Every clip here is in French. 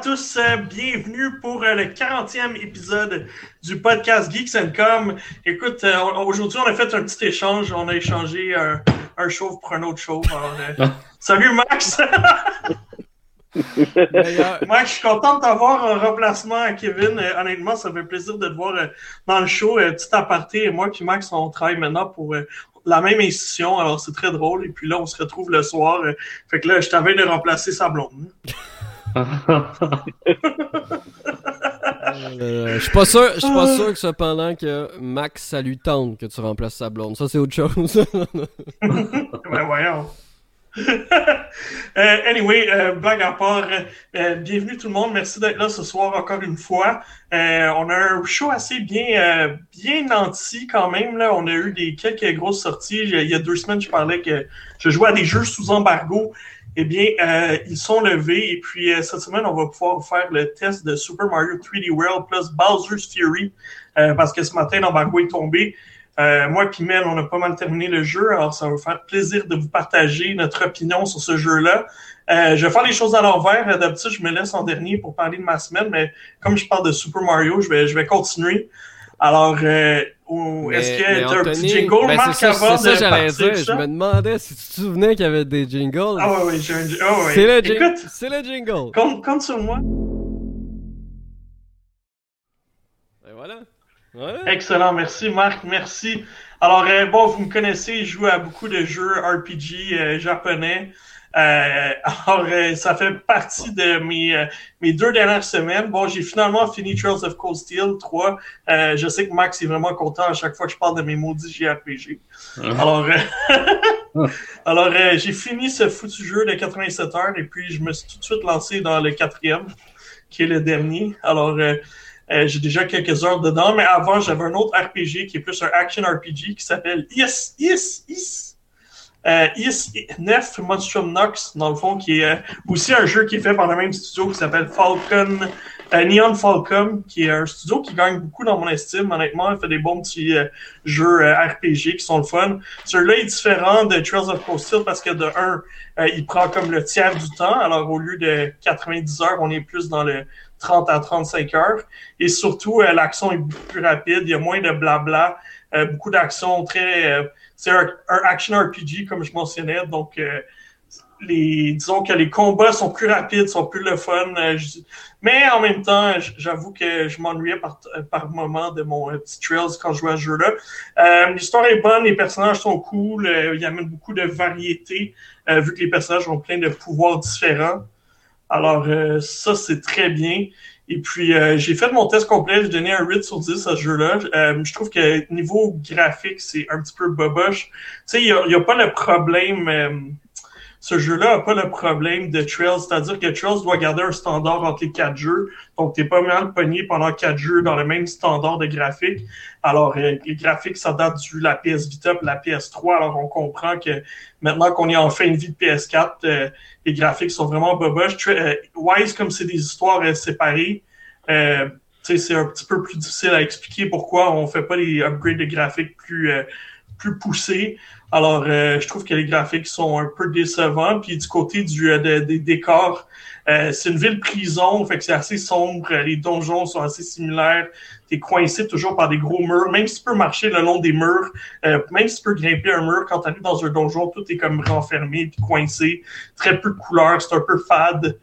à tous, euh, bienvenue pour euh, le 40e épisode du podcast Geeks and Com. Écoute, euh, aujourd'hui on a fait un petit échange, on a échangé un, un chauve pour un autre chauve. Alors, salut Max! Max, je suis content de t'avoir en remplacement Kevin. honnêtement, ça fait plaisir de te voir dans le show. petit aparté, et moi puis Max, on travaille maintenant pour la même institution, alors c'est très drôle. Et puis là, on se retrouve le soir. fait que là, je t'avais de remplacer sa blonde. Euh, je suis pas sûr, je suis pas sûr que cependant que Max ça lui tente que tu remplaces sa blonde. Ça c'est autre chose. ben voyons. Euh, anyway, euh, blague à part, bienvenue tout le monde. Merci d'être là ce soir encore une fois. on a un show assez bien, bien nanti quand même. Là. On a eu des quelques grosses sorties. Il y a deux semaines, je parlais que je jouais à des jeux sous embargo eh bien, euh, ils sont levés et puis euh, cette semaine, on va pouvoir faire le test de Super Mario 3D World plus Bowser's Fury euh, parce que ce matin, l'embargo est tombé. moi et Mel, on a pas mal terminé le jeu, alors ça va faire plaisir de vous partager notre opinion sur ce jeu-là. je vais faire les choses à l'envers. D'habitude, je me laisse en dernier pour parler de ma semaine, mais comme je parle de Super Mario, je vais, je vais continuer. Alors, euh, est-ce qu'il y a un petit jingle, ben Marc, ça, avant ça, j'allais dire. Je me demandais si tu te souvenais qu'il y avait des jingles. Ah oui, oui, j'ai un oh, C'est le, jingle. C'est le jingle. Compte sur moi. Excellent, merci Marc, merci. Alors, euh, bon, vous me connaissez, je joue à beaucoup de jeux RPG euh, japonais. Euh, alors, ça fait partie de mes, mes deux dernières semaines. Bon, j'ai finalement fini Trails of Cold Steel 3. je sais que Max est vraiment content à chaque fois que je parle de mes maudits JRPG. Alors, alors j'ai fini ce foutu jeu de 87 heures et puis je me suis tout de suite lancé dans le quatrième, qui est le dernier. Alors, j'ai déjà quelques heures dedans, mais avant, j'avais un autre RPG qui est plus un action RPG qui s'appelle Yes, Yes, Yes. Euh, Is 9 Monstrum Nox, dans le fond, qui est euh, aussi un jeu qui est fait par le même studio qui s'appelle Falcon, euh, Neon Falcon, qui est un studio qui gagne beaucoup dans mon estime. Honnêtement, il fait des bons petits euh, jeux RPG qui sont le fun. Celui-là est différent de Trails of Steel parce que de un, il prend comme le tiers du temps. Alors, au lieu de 90 heures, on est plus dans le 30 à 35 heures. Et surtout, l'action est beaucoup plus rapide. Il y a moins de blabla. beaucoup d'actions très c'est un, action RPG, comme je mentionnais. Donc, euh, les, disons que les combats sont plus rapides, sont plus le fun. Euh, mais en même temps, j'avoue que je m'ennuyais par, par moment de mon euh, petit Trails quand je jouais à ce jeu-là. L'histoire est bonne, les personnages sont cool, il y a même beaucoup de variété, vu que les personnages ont plein de pouvoirs différents. Alors, ça, c'est très bien. Et puis, euh, j'ai fait mon test complet, j'ai donné un 8 sur 10 à ce jeu-là. Euh, je trouve que niveau graphique, c'est un petit peu boboche. Tu sais, il n'y a, pas le problème... Euh, ce jeu-là n'a pas le problème de Trails, c'est-à-dire que Trails doit garder un standard entre les quatre jeux. Donc, t'es pas mal pogné pendant quatre jeux dans le même standard de graphique. Alors, les graphiques, ça date du la PS Vita et la PS3. Alors, on comprend que maintenant qu'on est en fin de vie de PS4, les graphiques sont vraiment boboches. Euh, Wise, comme c'est des histoires euh, séparées, euh, c'est un petit peu plus difficile à expliquer pourquoi on fait pas les upgrades de graphiques plus, plus poussés. Alors, je trouve que les graphiques sont un peu décevants. Puis du côté du, des décors, c'est une ville prison, fait que c'est assez sombre. Les donjons sont assez similaires t'es coincé toujours par des gros murs, même si tu peux marcher le long des murs, euh, même si tu peux grimper un mur, quand tu arrives dans un donjon, tout est comme renfermé puis coincé, très peu de couleurs, c'est un peu fade.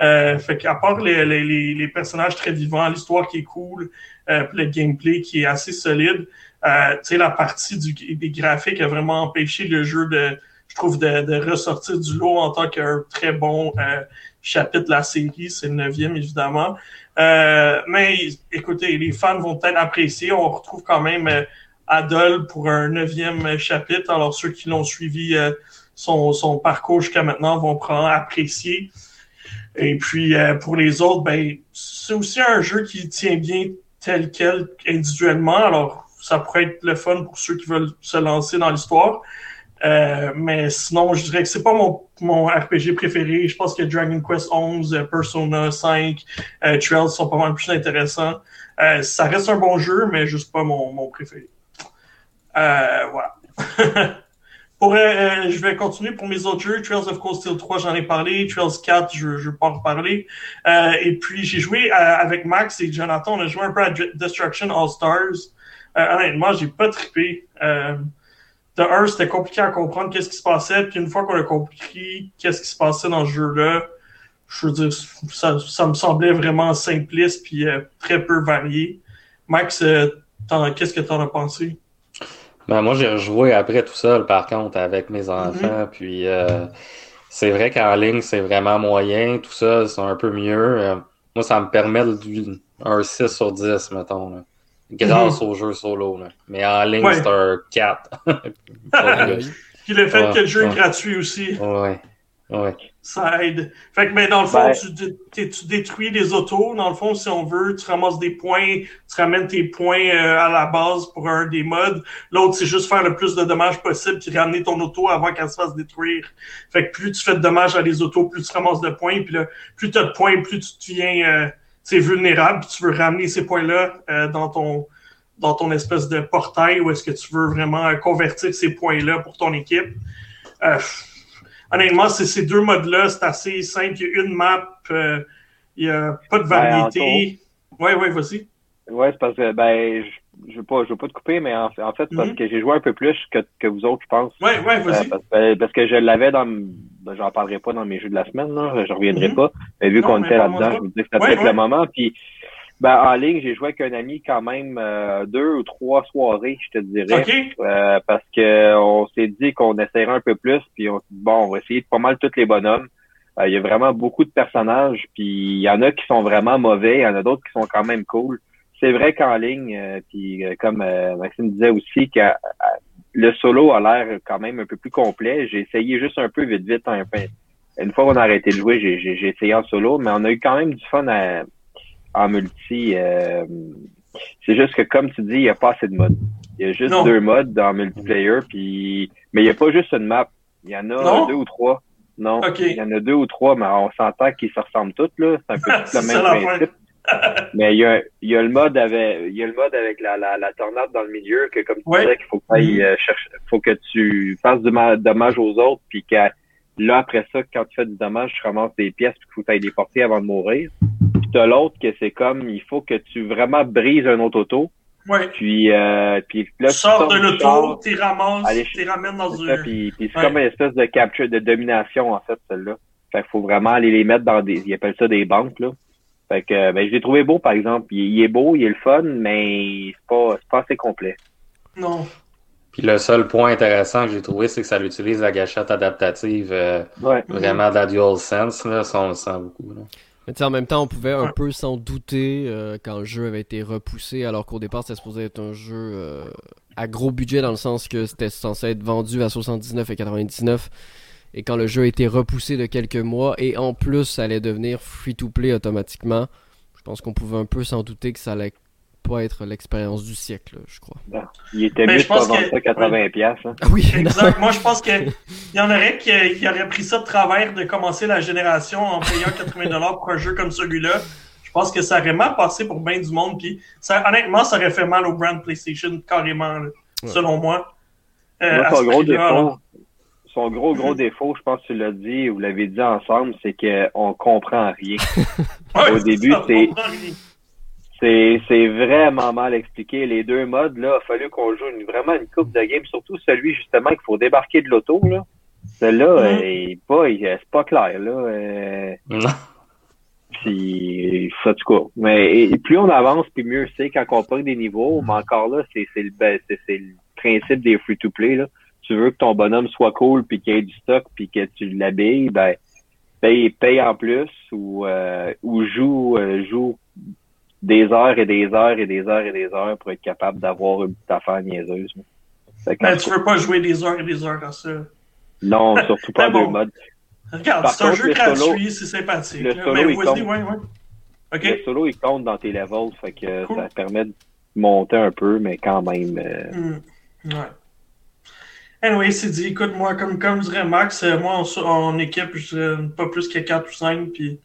Euh, fait qu'à part les, les, les, personnages très vivants, l'histoire qui est cool, euh, le gameplay qui est assez solide, euh, la partie du, des graphiques a vraiment empêché le jeu de, je trouve, de, de ressortir du lot en tant qu'un très bon euh, chapitre de la série. C'est le neuvième, évidemment. Euh, mais écoutez, les fans vont peut-être apprécier. On retrouve quand même euh, Adol pour un neuvième chapitre. Alors ceux qui l'ont suivi euh, son, son, parcours jusqu'à maintenant vont prendre apprécier. Et puis pour les autres, ben c'est aussi un jeu qui tient bien tel quel individuellement. Alors ça pourrait être le fun pour ceux qui veulent se lancer dans l'histoire. Euh, mais sinon, je dirais que c'est pas mon, mon RPG préféré. Je pense que Dragon Quest 11, euh, Persona 5, euh, Trails sont pas mal plus intéressants. Ça reste un bon jeu, mais juste pas mon, mon préféré. Voilà. je vais continuer pour mes autres jeux. Trails of Cold Steel 3, j'en ai parlé. Trails 4, je ne veux pas en reparler. et puis, j'ai joué avec Max et Jonathan. On a joué un peu à Destruction All Stars. Honnêtement, j'ai pas trippé. de un, c'était compliqué à comprendre qu'est-ce qui se passait. Puis une fois qu'on a compris qu'est-ce qui se passait dans ce jeu-là, je veux dire, ça, ça me semblait vraiment simpliste puis très peu varié. Max, qu'est-ce que tu en as pensé? Ben, moi, j'ai rejoué après tout seul, par contre, avec mes mm-hmm. enfants. Puis, euh, c'est vrai qu'en ligne, c'est vraiment moyen. Tout ça, c'est un peu mieux. Euh, moi, ça me permet de, un 6 sur 10, mettons. Grâce mm-hmm. au jeu solo. Là. Mais en ligne, c'est un 4. Puis le fait que le jeu est gratuit aussi. Oui. Ouais. Ça aide. Fait que, mais dans le fond, ben- tu, tu, détruis les autos. Dans le fond, si on veut, tu ramasses des points, tu ramènes tes points euh, à la base pour un des modes. L'autre, c'est juste faire le plus de dommages possible puis ramener ton auto avant qu'elle se fasse détruire. Fait que plus tu fais de dommages à les autos, plus tu ramasses de points. Puis là, plus tu as de points, plus tu deviens euh, vulnérable. Puis tu veux ramener ces points-là euh, dans ton dans ton espèce de portail ou est-ce que tu veux vraiment euh, convertir ces points-là pour ton équipe. Euh, honnêtement, ces deux modes-là, c'est assez simple. Il y a une map, euh, il n'y a pas de ben, variété. Oui, oui, vas-y. Oui, c'est parce que ben je, ne veux pas je veux pas te couper, mais en, fait, c'est parce mhm. que j'ai joué un peu plus que, que vous autres, je pense. Oui, oui, vas-y. Euh, parce, que je l'avais dans ben, j'en parlerai pas dans mes jeux de la semaine, là, je reviendrai mhm. pas. Mais vu qu'on était là-dedans, je me disais que c'était peut-être le moment. Puis ben, en ligne, j'ai joué avec un ami quand même euh, deux ou trois soirées, je te dirais. Euh, parce que on s'est dit qu'on essaierait un peu plus, puis on bon, on va essayer de pas mal tous les bonhommes. Euh, il y a vraiment beaucoup de personnages, puis il y en a qui sont vraiment mauvais, il y en a d'autres qui sont quand même cool. C'est vrai qu'en ligne, puis comme Maxime disait aussi, que le solo a l'air quand même un peu plus complet. J'ai essayé juste un peu vite vite. une fois qu'on a arrêté de jouer, j'ai essayé en solo, mais on a eu quand même du fun à en multi, euh, c'est juste que comme tu dis, il n'y a pas assez de modes. Il y a juste deux modes dans multiplayer, puis mais il n'y a pas juste une map. Il y en a deux ou trois. Non, il y en a deux ou trois, mais on s'entend qu'ils se ressemblent toutes là. C'est un peu tout le même principe. mais il y, a, il y a le mode avec il y a le mode avec la, la, la tornade dans le milieu que comme tu disais qu'il faut que tu euh, faut que tu fasses du dommage aux autres puis que là après ça quand tu fais du dommage tu ramasses des pièces puis qu'il faut que tu ailles les porter avant de mourir t'as l'autre que c'est comme il faut que tu vraiment brises un autre auto. Ouais. Puis, euh, puis là, tu sors de l'auto, tu ramasses, tu ramènes dans une... Puis, puis c'est comme une espèce de capture, de domination, en fait, celle-là. Fait qu'il faut vraiment aller les mettre dans des, ils appellent ça des banques, là. Fait que, ben, je l'ai trouvé beau, par exemple. Il, est beau, il est le fun, mais c'est pas, c'est pas assez complet. Non. Puis le seul point intéressant que j'ai trouvé, c'est que ça utilise la gâchette adaptative euh, vraiment de la DualSense, là, ça on le sent beaucoup. Là en même temps, on pouvait un peu s'en douter euh, quand le jeu avait été repoussé, alors qu'au départ, c'était supposé être un jeu euh, à gros budget dans le sens que c'était censé être vendu à 79 et 99. Et quand le jeu a été repoussé de quelques mois, et en plus, ça allait devenir free-to-play automatiquement, je pense qu'on pouvait un peu s'en douter que ça allait pas être l'expérience du siècle, je crois. il était mieux de pas vendre ça 80 pièces. Hein. Ah oui, exact. Moi, je pense qu'il y en aurait qui, qui auraient pris ça de travers de commencer la génération en payant 80 dollars pour un jeu comme celui-là. Je pense que ça aurait mal passé pour bien du monde. Puis, ça, honnêtement, ça aurait fait mal au brand PlayStation carrément, selon moi. Euh, son gros défaut, son gros gros défaut, je pense que tu l'as dit, vous l'avez dit ensemble, c'est qu'on comprend rien. au début, c'est c'est vraiment mal expliqué. Les deux modes, là, il a fallu qu'on joue une, vraiment une coupe de game, surtout celui justement qu'il faut débarquer de l'auto. là. Celui-là, mm. pas, c'est pas clair. Là. Euh, non. Puis, ça, tout cas. Mais plus on avance, puis mieux c'est quand on prend des niveaux. Mais encore là, c'est le, ben, le principe des free-to-play. là. Tu veux que ton bonhomme soit cool, puis qu'il ait du stock, puis que tu l'habilles, ben paye, paye en plus ou, euh, ou joue, euh, joue des heures et des heures et des heures et des heures pour être capable d'avoir une petite affaire niaiseuse. Mais tu veux pas jouer des heures et des heures dans ça. Non, surtout pas bon. deux modes. Regarde, c'est un jeu gratuit, c'est sympathique. Le solo, Mais ouais, ouais. Le solo, il compte dans tes levels, fait que ça permet de monter un peu, mais quand même. Euh... Mm. Ouais. Anyway, c'est dit, écoute, moi, comme, comme dirait Max, euh, moi, en, équipe, je pas plus que 4 ou 5, puis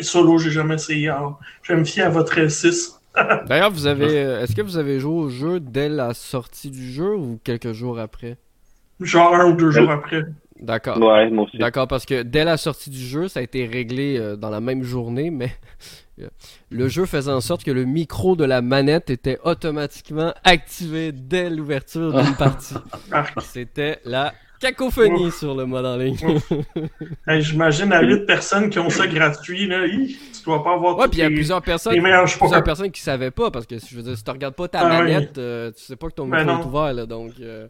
solo, j'ai jamais essayé. Alors, je vais me fier à votre 6. D'ailleurs, vous avez, est-ce que vous avez joué au jeu dès la sortie du jeu ou quelques jours après? Genre un ou deux jours après. D'accord. Ouais, moi aussi. D'accord, parce que dès la sortie du jeu, ça a été réglé euh, dans la même journée, mais le jeu faisait en sorte que le micro de la manette était automatiquement activé dès l'ouverture d'une partie. C'était la cacophonie sur le mode en ligne. Hey, J'imagine à 8 personnes qui ont ça gratuit, là. Hi, tu dois pas avoir Ouais, puis il y a plusieurs personnes, plusieurs personnes qui savaient pas, parce que je veux dire, si tu regardes pas ta Ah oui. manette, euh, tu sais pas que ton Ben micro non. est ouvert, là, donc euh,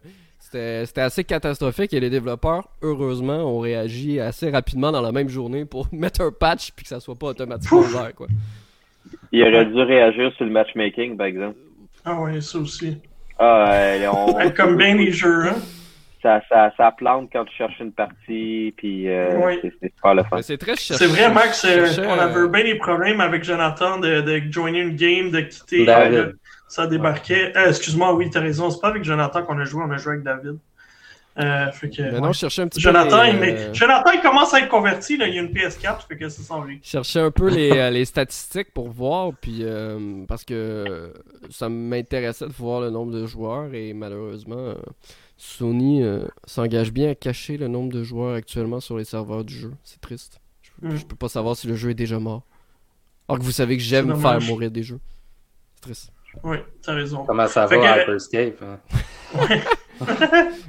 c'était assez catastrophique et les développeurs, heureusement, ont réagi assez rapidement dans la même journée pour mettre un patch puis que ça soit pas automatiquement ouvert, quoi. Il aurait dû réagir sur le matchmaking, par exemple. Ah ouais, ça aussi. Ah, euh, on- Comme bien les jeux, hein. ça, ça, ça plante quand tu cherches une partie, puis euh, Oui. c'est super le fun. C'est très. C'est vrai, Max, euh, cherchais, on avait euh, eu bien des problèmes avec Jonathan de, de joiner une game, de quitter. David. euh, ça débarquait. Euh, Excuse-moi, oui, t'as raison. C'est pas avec Jonathan qu'on a joué, on a joué avec David. Euh, fait que, Maintenant, ouais. je cherchais un petit Jonathan, peu. il, les, mais- euh, Jonathan, il commence à être converti. Là. Il y a une PS4, fait que ça s'en vient. je cherchais un peu les, les statistiques pour voir, puis euh, parce que ça m'intéressait de voir le nombre de joueurs et malheureusement, Sony s'engage bien à cacher le nombre de joueurs actuellement sur les serveurs du jeu. C'est triste. Je, Mm. je peux pas savoir si le jeu est déjà mort. Alors que vous savez que j'aime faire mourir des jeux. C'est triste. Oui, t'as raison. Comment ça Fait va, Hyperscape? hein?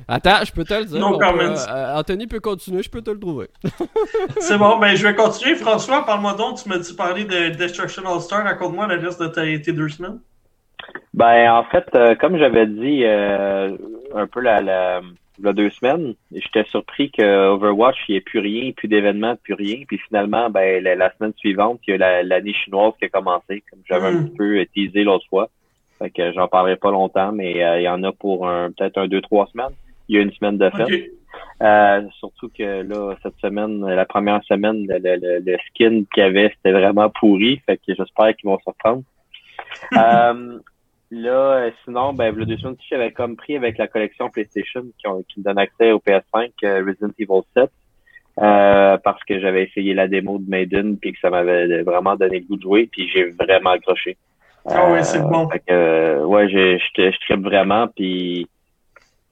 Attends, je peux te le dire. No on peut- comments. euh, Anthony peut continuer, je peux te le trouver. C'est bon, ben je vais continuer. François, parle-moi donc. Tu m'as dit parler de Destruction All-Star. Raconte-moi le reste de ta- tes deux semaines. Ben, en fait, euh, comme j'avais dit euh, un peu la, la, deux semaines, j'étais surpris que Overwatch, il n'y ait plus rien, plus d'événements, plus rien. Puis finalement, ben, la, la semaine suivante, il y a la- l'année chinoise qui a commencé, comme j'avais un Mm. petit peu teasé l'autre fois. Fait que j'en parlerai pas longtemps, mais euh, il y en a pour un peut-être un, deux, trois semaines. Il y a une semaine de fête. Euh, surtout que là, cette semaine, la première semaine, le- le skin qu'il y avait, c'était vraiment pourri. Fait que j'espère qu'ils vont se reprendre. euh, là, euh, sinon, ben, le deux semaines, j'avais comme pris avec la collection PlayStation qui, ont- qui me donne accès au PS5 euh, Resident Evil 7. euh, parce que j'avais essayé la démo de Maiden puis que ça m'avait vraiment donné le goût de jouer puis j'ai vraiment accroché. Ah ouais, c'est bon. Fait que, euh, ouais, je, je, je trippe vraiment puis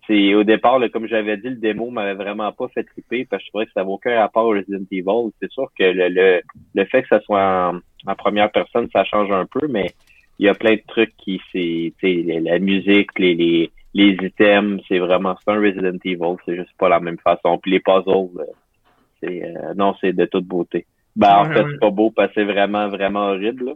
c'est au départ, là, comme j'avais dit, le démo m'avait vraiment pas fait triper parce que je trouvais que ça n'avait aucun rapport au Resident Evil. C'est sûr que le, le, le fait que ça soit en, en première personne, ça change un peu, mais il y a plein de trucs qui c'est tu sais, la musique, les, les, les items, c'est vraiment c'est un Resident Evil, c'est juste pas la même façon. Puis les puzzles, euh, c'est euh, non, c'est de toute beauté. Ben en Ouais, fait, ouais. c'est pas beau parce que c'est vraiment, vraiment horrible. là.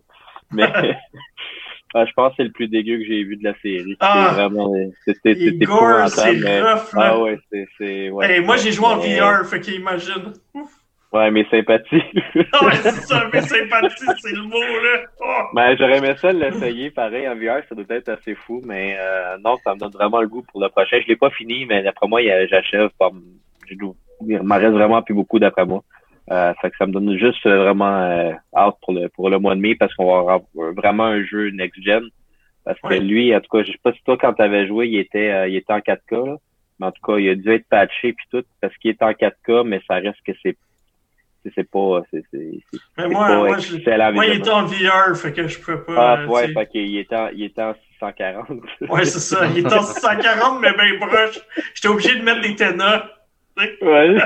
Mais ah, je pense que c'est le plus dégueu que j'ai vu de la série. Ah! c'est vraiment c'est gore, c'est épouvantable, mais- rough, là. ah ouais, c'est c'est ouais. Hey, moi, j'ai joué en VR, fait qu'imagine. Ouais, mais sympathie. ouais, c'est ça, mais sympathie, c'est le mot, là. Oh. ben, j'aurais aimé ça l'essayer pareil en VR, ça doit être assez fou, mais euh, non, ça me donne vraiment le goût pour le prochain. Je l'ai pas fini, mais d'après moi, j'achève il m'en reste vraiment plus beaucoup d'après moi. Euh, fait que ça me donne juste vraiment euh, hâte pour le pour le mois de mai parce qu'on va avoir vraiment un jeu next gen. Parce que Ouais. lui, en tout cas, je sais pas si toi quand t'avais joué, il était euh, il était en 4K là. Mais en tout cas, il a dû être patché puis tout parce qu'il est en 4K, mais ça reste que c'est c'est pas c'est moi, moi, je- moi, il était en VR, fait que je pouvais pas. Ah ouais, fait qu'il était en, il était en 640. Ouais, c'est ça. Il était en 640, mais ben proche. J'étais obligé de mettre des ténas. Ouais.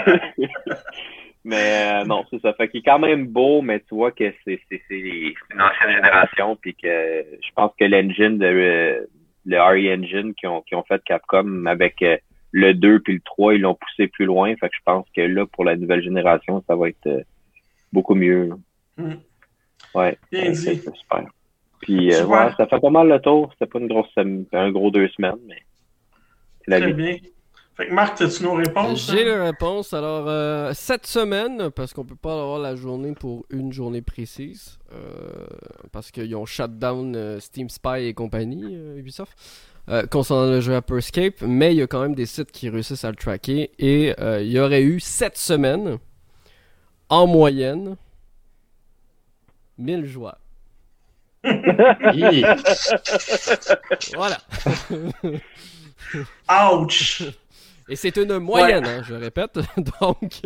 mais euh, non, c'est ça. Fait qu'il est quand même beau, mais tu vois que c'est c'est c'est c'est une ancienne génération, puis que je pense que l'engine de euh, le RE Engine qui ont qui ont fait Capcom avec euh, le 2 puis le 3, ils l'ont poussé plus loin. Fait que je pense que là, pour la nouvelle génération, ça va être euh, beaucoup mieux. Mm. Ouais. Bien Ouais, dit. c'est c'est super. Puis euh, ouais, ça fait pas mal le tour. C'était pas une grosse un gros deux semaines, mais c'est la Très vie. bien. Fait que Marc, as-tu nos réponses? J'ai hein? la réponse. Alors, euh, cette semaine, parce qu'on peut pas avoir la journée pour une journée précise, euh, parce qu'ils ont shut down euh, Steam Spy et compagnie, euh, Ubisoft, euh, concernant le jeu Hyperscape, mais il y a quand même des sites qui réussissent à le tracker, et euh, il y aurait eu cette semaine, en moyenne, 1000 joueurs. Voilà. Ouch! Et c'est une moyenne, hein, je répète. Donc,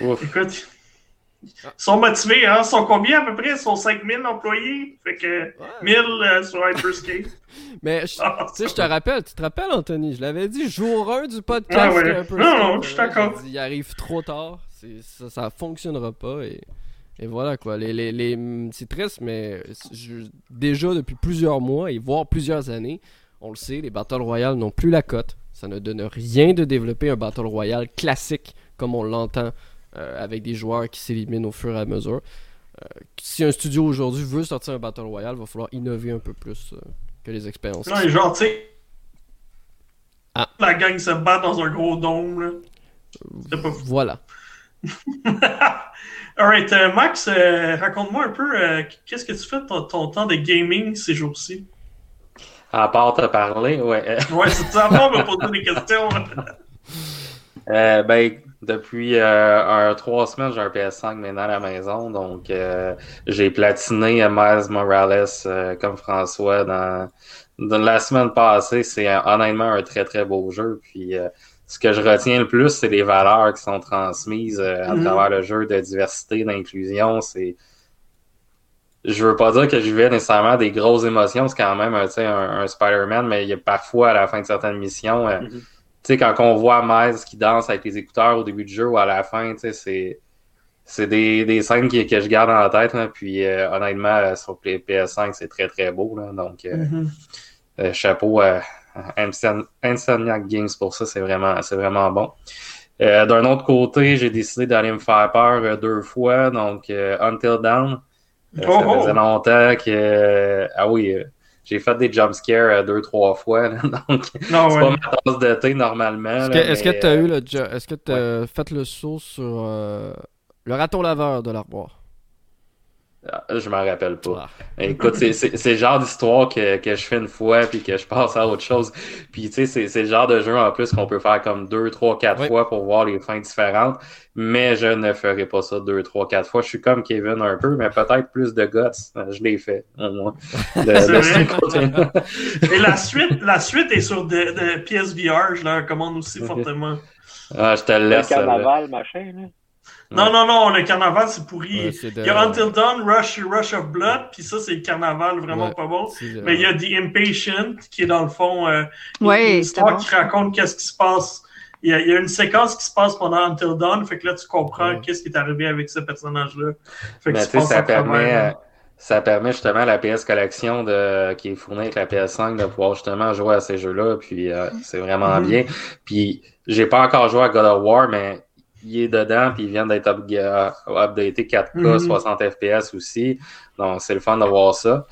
Ouf. Écoute, Ils sont motivés, hein? Ils sont combien à peu près? Ils sont 5000 employés? Fait que 1000 euh, sur Hyperscape. Mais ah, tu sais, je te rappelle, tu te rappelles, Anthony, je l'avais dit, jour 1 du podcast. Ah, non, non, je suis d'accord. Il arrive trop tard. Ça, ça fonctionnera pas. Et, et voilà quoi. Les, les, les... C'est triste, mais déjà depuis plusieurs mois et voire plusieurs années, on le sait, les Battle Royale n'ont plus la cote. Ça ne donne rien de développer un Battle Royale classique comme on l'entend euh, avec des joueurs qui s'éliminent au fur et à mesure. Euh, si un studio aujourd'hui veut sortir un Battle Royale, il va falloir innover un peu plus euh, que les expériences. Non, genre, tu sais, ah. la gang se bat dans un gros dôme. Là. Pas... Voilà. Alright, Max, raconte-moi un peu, qu'est-ce que tu fais de ton, ton temps de gaming ces jours-ci? À part te parler, ouais. ouais, c'est ça, on me poser des questions. euh, ben, depuis euh, un, trois semaines, j'ai un PS5 maintenant à la maison, donc euh, j'ai platiné Miles Morales euh, comme François dans, dans, la semaine passée. C'est honnêtement un très très beau jeu. Puis ce que je retiens le plus, c'est les valeurs qui sont transmises à mm-hmm. travers le jeu de diversité, d'inclusion. C'est je veux pas dire que je vais nécessairement des grosses émotions, c'est quand même un, un Spider-Man, mais il y a parfois à la fin de certaines missions, euh, mm-hmm. Tu sais, quand on voit Miles qui danse avec les écouteurs au début du jeu ou à la fin, tu sais, c'est c'est des, des scènes que, que je garde dans la tête. puis euh, honnêtement, euh, sur PS5, c'est très très beau. Là, donc mm-hmm. chapeau à Insomniac Games pour ça, c'est vraiment, c'est vraiment bon. D'un autre côté, j'ai décidé d'aller me faire peur deux fois. Donc Until Dawn. Euh, ça oh, faisait oh. longtemps que. ah oui, euh, j'ai fait des jumpscares euh, deux, trois fois. donc, c'est pas ma tasse de thé normalement. Est-ce que tu as eu le. Est-ce que tu as fait le saut sur le raton laveur de l'armoire? Ah, je m'en rappelle pas. Ah. Écoute, c'est le genre d'histoire que, que, je fais une fois puis que je passe à autre chose. Puis tu sais, c'est le genre de jeu en plus qu'on peut faire comme deux, trois, quatre fois pour voir les fins différentes. Mais je ne ferai pas ça deux, trois, quatre fois. Je suis comme Kevin un peu, mais peut-être plus de guts. Je l'ai fait, au moins. Et la suite, la suite est sur de, de PSVR, je la recommande aussi fortement. Ah, je te laisse. Le carnaval, machin, là. Non, non, non, le carnaval, c'est pourri. Il y a Until Dawn, Rush, Rush of Blood, puis ça, c'est le carnaval vraiment pas bon. Mais il y a The Impatient, qui est dans le fond euh, une histoire qui raconte qu'est-ce qui se passe. Il y, a, il y, a, une séquence qui se passe pendant Until Dawn, fait que là, tu comprends qu'est-ce qui est arrivé avec ce personnage-là. Fait que tu ça permet, ça permet justement à la PS Collection de, qui est fournie avec la PS5 de pouvoir justement jouer à ces jeux-là, puis euh, c'est vraiment mm-hmm. bien. Puis j'ai pas encore joué à God of War, mais il est dedans, puis il vient d'être updaté 4K, 60 FPS aussi. Donc, c'est le fun de voir ça.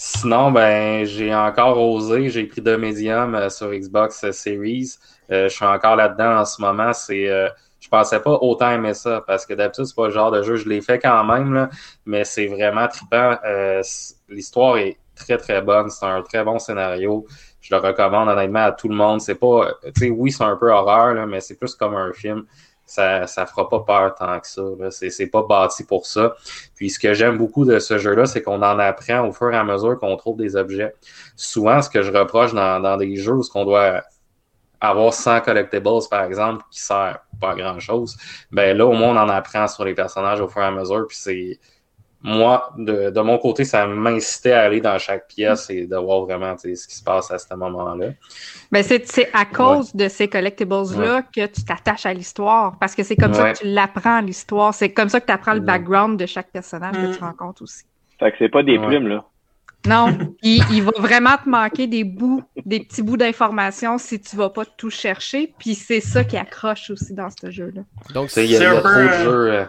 Sinon, ben, j'ai encore osé, j'ai pris deux médiums euh, sur Xbox Series. Euh, je suis encore là-dedans en ce moment. C'est, euh, je pensais pas autant aimer ça parce que d'habitude c'est pas le genre de jeu, je l'ai fait quand même là, mais c'est vraiment trippant. l'histoire est très très bonne, c'est un très bon scénario. Je le recommande honnêtement à tout le monde. C'est pas, tu sais, oui c'est un peu horreur là, mais c'est plus comme un film ça ça fera pas peur tant que ça. C'est, pas bâti pour ça. Puis ce que j'aime beaucoup de ce jeu-là, c'est qu'on en apprend au fur et à mesure qu'on trouve des objets. Souvent, ce que je reproche dans, dans des jeux où ce qu'on doit avoir 100 collectibles, par exemple, qui sert pas grand-chose, ben là, au moins, on en apprend sur les personnages au fur et à mesure. Puis c'est moi, de, de, mon côté, ça m'incitait à aller dans chaque pièce et de voir vraiment ce qui se passe à ce moment-là. Ben c'est à cause de ces collectibles-là que tu t'attaches à l'histoire, parce que c'est comme ça que tu l'apprends, l'histoire. C'est comme ça que tu apprends le background de chaque personnage que tu mm. rencontres aussi. Fait que c'est pas des plumes, là. Non, il, il, va vraiment te manquer des bouts, des petits bouts d'informations si tu vas pas tout chercher. Puis c'est ça qui accroche aussi dans ce jeu-là. Donc, il y a, trop de jeux.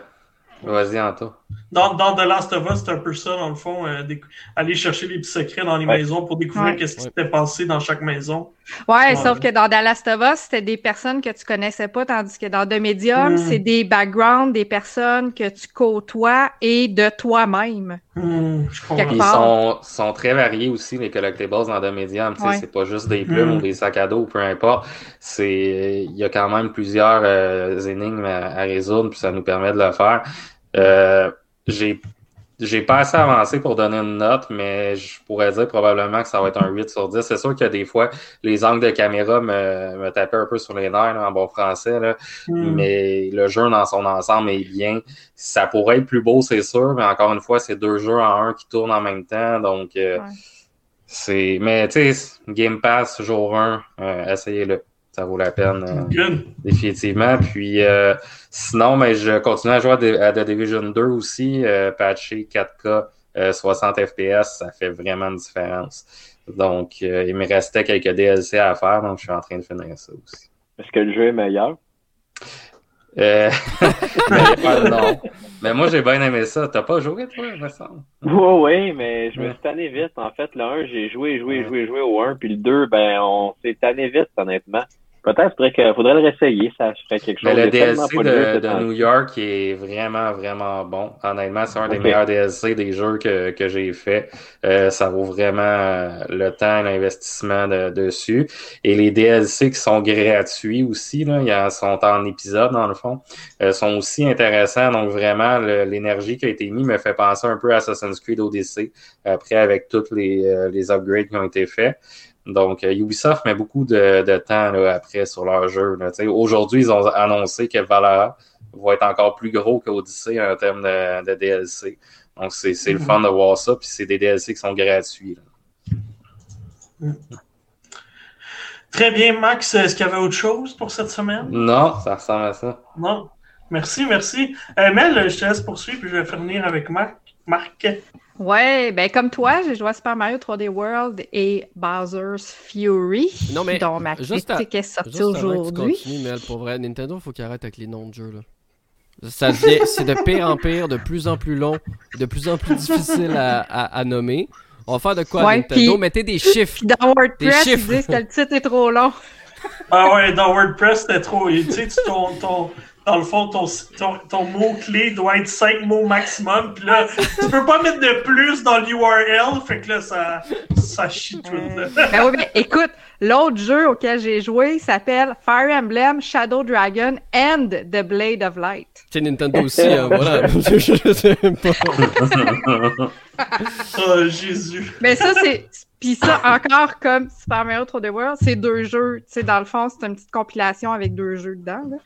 Vas-y, Anto. Dans, dans The Last of Us, c'est un peu ça, dans le fond. Euh, aller chercher les petits secrets dans les maisons pour découvrir qu'est-ce qui s'était passé dans chaque maison. Ouais, sauf que dans The Last of Us, c'était des personnes que tu connaissais pas, tandis que dans The Medium, hmm. c'est des backgrounds des personnes que tu côtoies et de toi-même. Hmm, Ils sont, sont, très variés aussi, les collectibles dans The Medium. Ouais. C'est pas juste des plumes hmm. ou des sacs à dos, peu importe. C'est Il y a quand même plusieurs euh, énigmes à, à résoudre, puis ça nous permet de le faire. Euh, j'ai j'ai pas assez avancé pour donner une note, mais je pourrais dire probablement que ça va être un 8 sur 10. C'est sûr que des fois, les angles de caméra me, me tapaient un peu sur les nerfs en bon français, là. Hmm. mais le jeu dans son ensemble est bien. Ça pourrait être plus beau, c'est sûr, mais encore une fois, c'est deux jeux en un qui tournent en même temps, donc euh, c'est. Mais tu sais, Game Pass jour 1, euh, essayez-le ça vaut la peine, euh, définitivement. Puis euh, sinon, mais je continue à jouer à, The Division 2 aussi, euh, patché 4K, 60 FPS, ça fait vraiment une différence. Donc, il me restait quelques DLC à faire, donc je suis en train de finir ça aussi. Est-ce que le jeu est meilleur? mais, non. Mais moi, j'ai bien aimé ça. T'as pas joué, toi, il me semble? Oui, oui, mais je me suis tanné vite. En fait, le 1, j'ai joué, joué, joué, joué au 1, puis le 2, ben, on s'est tanné vite, honnêtement. Peut-être qu'il faudrait le réessayer, ça ferait quelque chose. Mais le DLC de, de, New York est vraiment, vraiment bon. Honnêtement, c'est un des meilleurs DLC des jeux que, que j'ai fait. Euh, ça vaut vraiment euh, le temps et l'investissement de, dessus. Et les DLC qui sont gratuits aussi, là, ils sont en épisode dans le fond, euh, sont aussi intéressants. Donc vraiment, l'énergie qui a été mise me fait penser un peu à Assassin's Creed Odyssey, après avec tous les, euh, les upgrades qui ont été faits. Donc, euh, Ubisoft met beaucoup de, temps après sur leur jeu. Aujourd'hui, ils ont annoncé que Valhalla va être encore plus gros qu'Odyssey en termes de, DLC. Donc, c'est le mhm. fun de voir ça. Puis, c'est des DLC qui sont gratuits. Mhm. Très bien, Max. Est-ce qu'il y avait autre chose pour cette semaine? Non, ça ressemble à ça. Non. Merci, merci. Euh, Mel, je te laisse poursuivre puis je vais finir avec Marc. Marc. Ouais, ben comme toi, j'ai joué à Super Mario 3D World et Bowser's Fury. Non, mais dont ma critique est sortie aujourd'hui. Mais pour vrai, Nintendo, il faut qu'il arrête avec les noms de jeux. Là. Ça c'est de pire en pire, de plus en plus long, de plus en plus difficile à, à, nommer. On va faire de quoi Nintendo? Mettez des chiffres. dans WordPress, ils disent que le titre est trop long. Ah ouais, dans WordPress, c'était trop. Tu sais, ton, ton, dans le fond, ton, ton, mot-clé doit être 5 mots maximum. Puis là, tu peux pas mettre de plus dans l'URL. Fait que là, ça, ça chie tout. Euh, ben oui, mais écoute, l'autre jeu auquel j'ai joué s'appelle Fire Emblem Shadow Dragon and The Blade of Light. C'est Nintendo aussi, hein, voilà. oh, Jésus. Mais ça, c'est. Puis ça, encore comme Super Mario 3D World, c'est deux jeux. Tu sais, dans le fond, c'est une petite compilation avec deux jeux dedans. Là.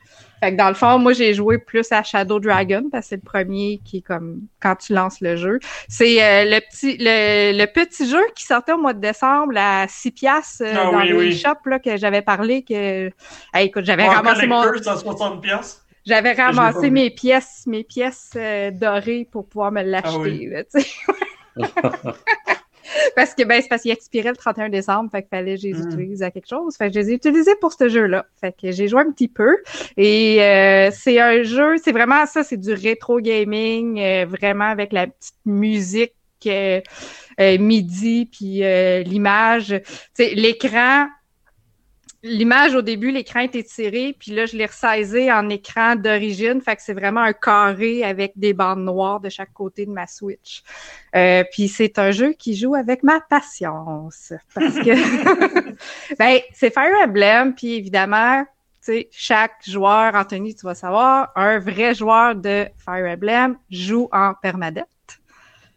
Fait que dans le fond, moi, j'ai joué plus à Shadow Dragon parce que c'est le premier qui est comme quand tu lances le jeu. C'est euh, le petit le, petit jeu qui sortait au mois de décembre à 6 piastres euh, ah dans les shops là, que j'avais parlé que écoute, j'avais ramassé mon J'avais ramassé mes pièces, mes pièces euh, dorées pour pouvoir me l'acheter. Ah parce que ben c'est parce qu'il expirait le 31 décembre, fait qu'il fallait que je les hmm. utilise à quelque chose. Fait que je les ai utilisés pour ce jeu-là. Fait que j'ai joué un petit peu. Et euh, c'est un jeu, c'est vraiment ça, c'est du rétro gaming, euh, vraiment avec la petite musique euh, midi, puis l'image. L'écran, l'image au début, l'écran était tiré, puis là, je l'ai ressaisé en écran d'origine. Fait que c'est vraiment un carré avec des bandes noires de chaque côté de ma Switch. Euh, puis c'est un jeu qui joue avec ma patience. Parce que ben, c'est Fire Emblem, puis évidemment, tu sais, chaque joueur, Anthony, tu vas savoir, un vrai joueur de Fire Emblem joue en permadette.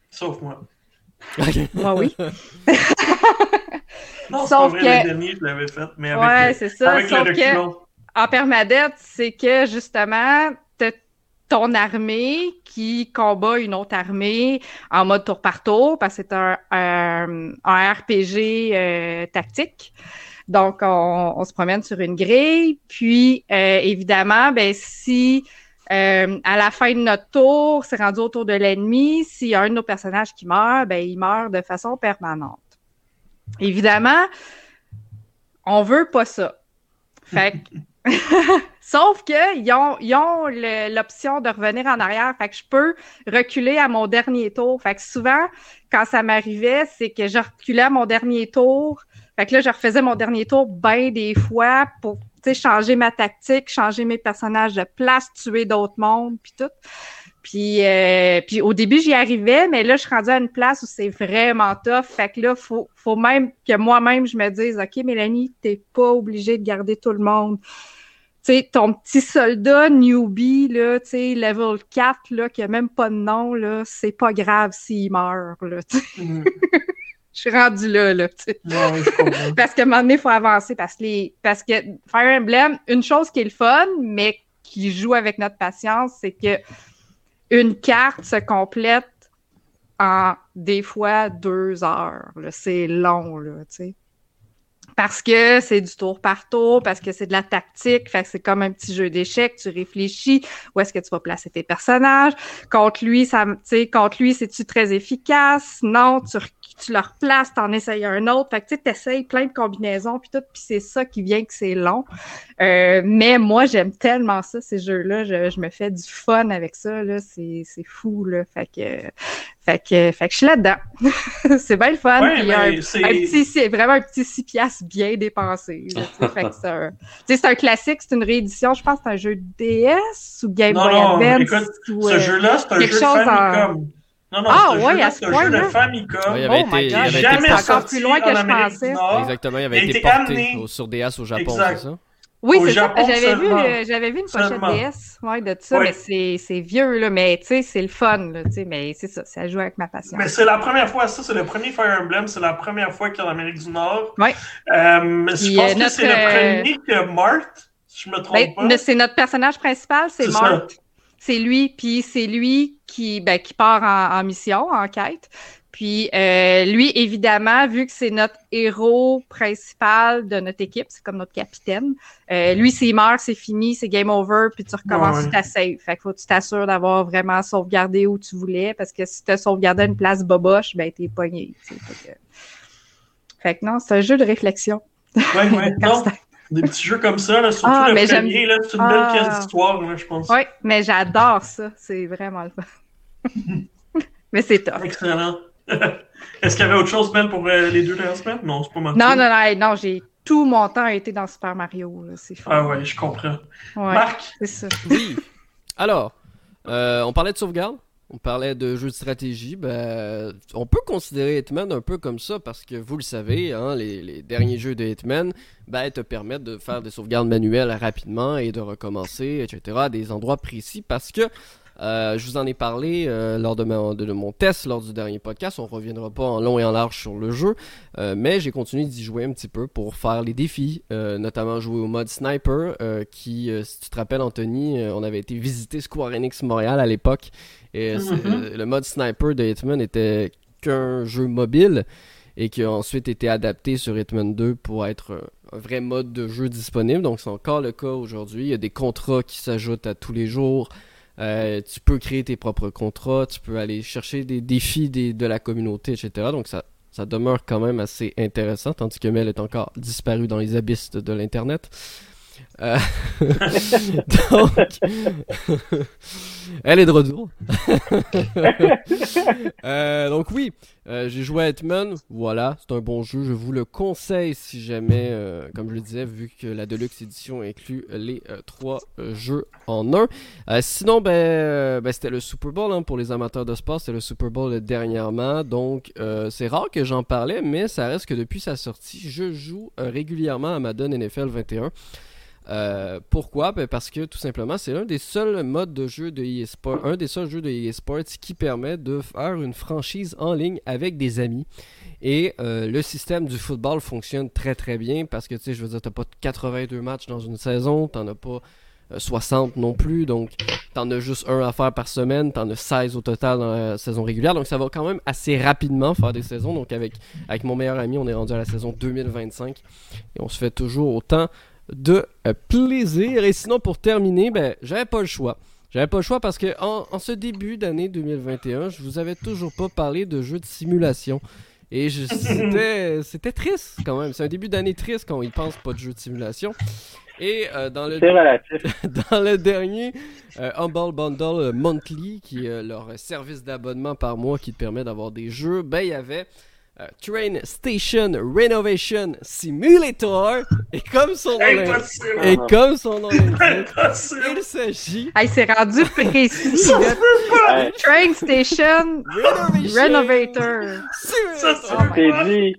Sauf moi. Moi, oui. Non, Sauf vrai, que... le dernier, je l'avais fait, mais avec, ouais, c'est ça. Avec Sauf que, en permadette, c'est que justement, ton armée qui combat une autre armée en mode tour par tour, parce que c'est un, un, RPG euh, tactique. Donc, on, on, se promène sur une grille. Puis, euh, évidemment, ben si euh, à la fin de notre tour, c'est rendu autour de l'ennemi, s'il y a un de nos personnages qui meurt, ben il meurt de façon permanente. Évidemment, on veut pas ça. Fait Sauf qu'ils ont, ils ont l'option de revenir en arrière. Fait que je peux reculer à mon dernier tour. Fait que souvent, quand ça m'arrivait, c'est que je reculais à mon dernier tour. Fait que là, je refaisais mon dernier tour bien des fois pour changer ma tactique, changer mes personnages de place, tuer d'autres mondes, puis tout. Puis, euh, puis au début, j'y arrivais, mais là, je suis rendue à une place où c'est vraiment tough. Fait que là, faut, faut même que moi-même, je me dise, OK, Mélanie, t'es pas obligée de garder tout le monde. Tu sais, ton petit soldat newbie, là, tu level 4, là, qui a même pas de nom, là, c'est pas grave s'il meurt, là, mm. Je suis rendu là, là, parce qu'à un moment donné, il faut avancer, parce que, les, parce que Fire Emblem, une chose qui est le fun, mais qui joue avec notre patience, c'est que une carte se complète en des fois deux heures. C'est long, là, tu sais parce que c'est du tour par tour, parce que c'est de la tactique, fait que c'est comme un petit jeu d'échecs, tu réfléchis où est-ce que tu vas placer tes personnages. Contre lui, ça, tu sais, contre lui, c'est-tu très efficace? Non, tu, tu le replaces, t'en essayes un autre. Fait que tu essayes plein de combinaisons puis tout, puis c'est ça qui vient que c'est long. Euh, mais moi, j'aime tellement ça, ces jeux-là. Je, je, me fais du fun avec ça, là. C'est, c'est fou, là. Fait que fait que, fait que je suis là-dedans. c'est bien le fun. Ouais, un, c'est vraiment un petit 6 piastres bien dépensé. c'est un, classique, c'est une réédition. Je pense que c'est un jeu DS ou Game Boy Advance. ce euh, jeu-là, c'est un jeu Famicom. Non, non, ah, ouais, à ce point, un jeu de Famicom. Ouais, il avait oh été, my God. Jamais encore plus loin que je pensais. Exactement, il avait été, porté sur DS au Japon, c'est ça? Oui, c'est ça. J'avais vu, j'avais vu une pochette DS ouais, de ça, mais c'est vieux, là, mais tu sais, c'est le fun, là, mais c'est ça, ça joue avec ma passion. Mais c'est la première fois, ça, c'est le premier Fire Emblem, c'est la première fois qu'il y a en Amérique du Nord. Oui. Euh, je pense que c'est le euh, premier que Mart, si je me trompe ben, pas. C'est notre personnage principal, c'est Mart. C'est lui, puis c'est lui qui, ben, qui part en, en mission, en quête. Puis euh, lui, évidemment, vu que c'est notre héros principal de notre équipe, c'est comme notre capitaine, euh, lui, s'il meurt, c'est fini, c'est game over, puis tu recommences ta save. Fait qu'il faut que tu t'assures d'avoir vraiment sauvegardé où tu voulais, parce que si tu as sauvegardé une place boboche, ben t'es pogné. Fait que... non, c'est un jeu de réflexion. Oui, oui. des petits jeux comme ça, là, surtout ah, le premier, là, c'est une belle pièce ah. d'histoire, je pense. Oui, mais j'adore ça. C'est vraiment le fun. mais c'est top. Excellent. Est-ce qu'il y avait autre chose, Ben, pour euh, les deux dernières semaines? Non, c'est pas mal. Non, non, non, non, j'ai tout mon temps été dans Super Mario. C'est fou. Ah ouais, je comprends. Marc? C'est ça. Oui. Alors, euh, on parlait de sauvegarde. On parlait de jeux de stratégie. Ben, on peut considérer Hitman un peu comme ça parce que vous le savez, hein, les, les, derniers jeux de Hitman ben, te permettent de faire des sauvegardes manuelles rapidement et de recommencer, etc., à des endroits précis parce que euh, je vous en ai parlé euh, lors de, mon test, lors du dernier podcast. On reviendra pas en long et en large sur le jeu, euh, mais j'ai continué d'y jouer un petit peu pour faire les défis, notamment jouer au mode sniper, qui, si tu te rappelles, Anthony, on avait été visiter Square Enix Montréal à l'époque, et mm-hmm. le mode sniper de Hitman était qu'un jeu mobile et qui a ensuite été adapté sur Hitman 2 pour être un vrai mode de jeu disponible. Donc c'est encore le cas aujourd'hui. Il y a des contrats qui s'ajoutent à tous les jours. Euh, tu peux créer tes propres contrats, tu peux aller chercher des défis de la communauté, etc. Donc ça, ça demeure quand même assez intéressant, tandis que Mel est encore disparu dans les abysses de l'Internet. Euh, donc, elle est de retour. Euh, donc oui, euh, j'ai joué à Hitman. Voilà, c'est un bon jeu. Je vous le conseille si jamais, comme je le disais, vu que la Deluxe Edition inclut les trois jeux en un. sinon, ben, ben, c'était le Super Bowl hein, pour les amateurs de sport. C'était le Super Bowl dernièrement. Donc c'est rare que j'en parlais, mais ça reste que depuis sa sortie, je joue régulièrement à Madden NFL 21. Euh, pourquoi? Ben Parce que tout simplement, c'est l'un des seuls modes de jeu de un des seuls jeux de eSports qui permet de faire une franchise en ligne avec des amis. Et euh, le système du football fonctionne très très bien parce que tu sais, je veux dire, t'as pas 82 matchs dans une saison, t'en as pas 60 euh, non plus, donc t'en as juste un à faire par semaine, t'en as 16 au total dans la saison régulière, donc ça va quand même assez rapidement faire des saisons. Donc avec, avec mon meilleur ami, on est rendu à la saison 2025 et on se fait toujours autant de euh, plaisir. Et sinon, pour terminer, ben, j'avais pas le choix. J'avais pas le choix parce que en, ce début d'année 2021, je vous avais toujours pas parlé de jeux de simulation. Et c'était, c'était triste quand même. C'est un début d'année triste quand il pense pas de jeux de simulation. Et euh, dans, le, dans le dernier euh, Humble Bundle Monthly, qui est leur service d'abonnement par mois qui te permet d'avoir des jeux, ben il y avait Train Station Renovation Simulator. Et comme son nom et comme son nom il s'agit. Hey, c'est rendu précis. Train Station Renovator. Ça, oh dit.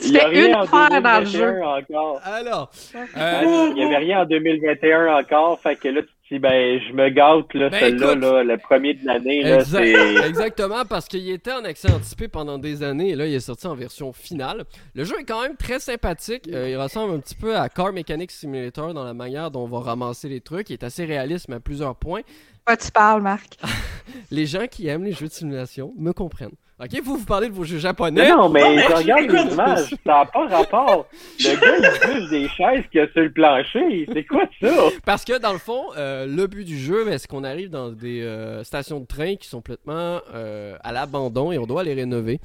Tu fais une paire dans le jeu. Encore. Alors, euh, il n'y avait rien en 2021 encore, fait que là, tu dis, ben, je me gâte, là, ben, celle-là, là, le premier de l'année, là, c'est... Exactement, parce qu'il était en accès anticipé pendant des années, et là, il est sorti en version finale. Le jeu est quand même très sympathique, euh, il ressemble un petit peu à Car Mechanic Simulator dans la manière dont on va ramasser les trucs, il est assez réaliste, mais à plusieurs points. Quoi tu parles, Marc? les gens qui aiment les jeux de simulation me comprennent. Ok, vous, vous parlez de vos jeux japonais. Non, mais, je regarde les images, ça n'a pas rapport. Le gars, il bouge des chaises qu'il y a sur le plancher. C'est quoi ça? Parce que, dans le fond, euh, le but du jeu, c'est qu'on arrive dans des euh, stations de train qui sont complètement euh, à l'abandon et on doit les rénover.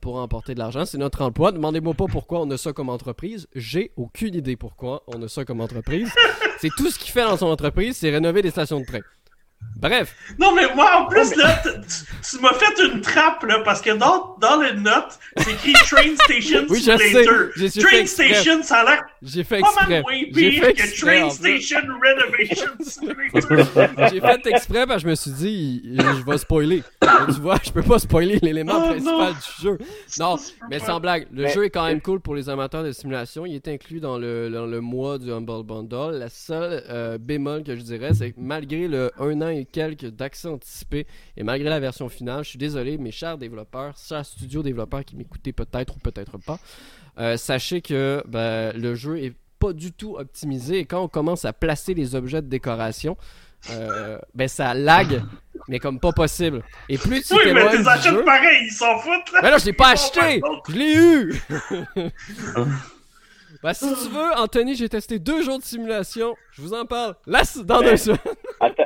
pour emporter de l'argent, c'est notre emploi. Demandez-moi pas pourquoi on a ça comme entreprise. J'ai aucune idée pourquoi on a ça comme entreprise. c'est tout ce qu'il fait dans son entreprise, c'est rénover des stations de train. Bref. Non, mais moi, en plus, là, tu, m'as fait une trappe, là, parce que dans, dans les notes, c'est écrit Train Station oui, Simulator. Je sais, Train Station, ça a l'air j'ai fait exprès. J'ai fait exprès, que Train Station Renovation Simulator. J'ai fait exprès parce que je me suis dit, je vais spoiler. tu vois, je peux pas spoiler l'élément oh, principal du jeu. Non, mais sans blague, le jeu est quand même cool pour les amateurs de simulation. Il est inclus dans le, dans le mois du Humble Bundle. La seule euh, bémol que je dirais, c'est que malgré le 1 an et quelques d'accès anticipé et malgré la version finale, je suis désolé, mes chers développeurs, chers studio développeurs qui m'écoutaient peut-être ou peut-être pas, euh, sachez que ben, le jeu est pas du tout optimisé et quand on commence à placer les objets de décoration, euh, ben ça lag, mais comme pas possible. Et plus tu Oui, mais tu achètes pareil, ils s'en foutent là. Mais là, je l'ai pas acheté, je l'ai eu. bah si tu veux, Anthony, j'ai testé deux jours de simulation. Je vous en parle. Là, dans deux semaines. Attends.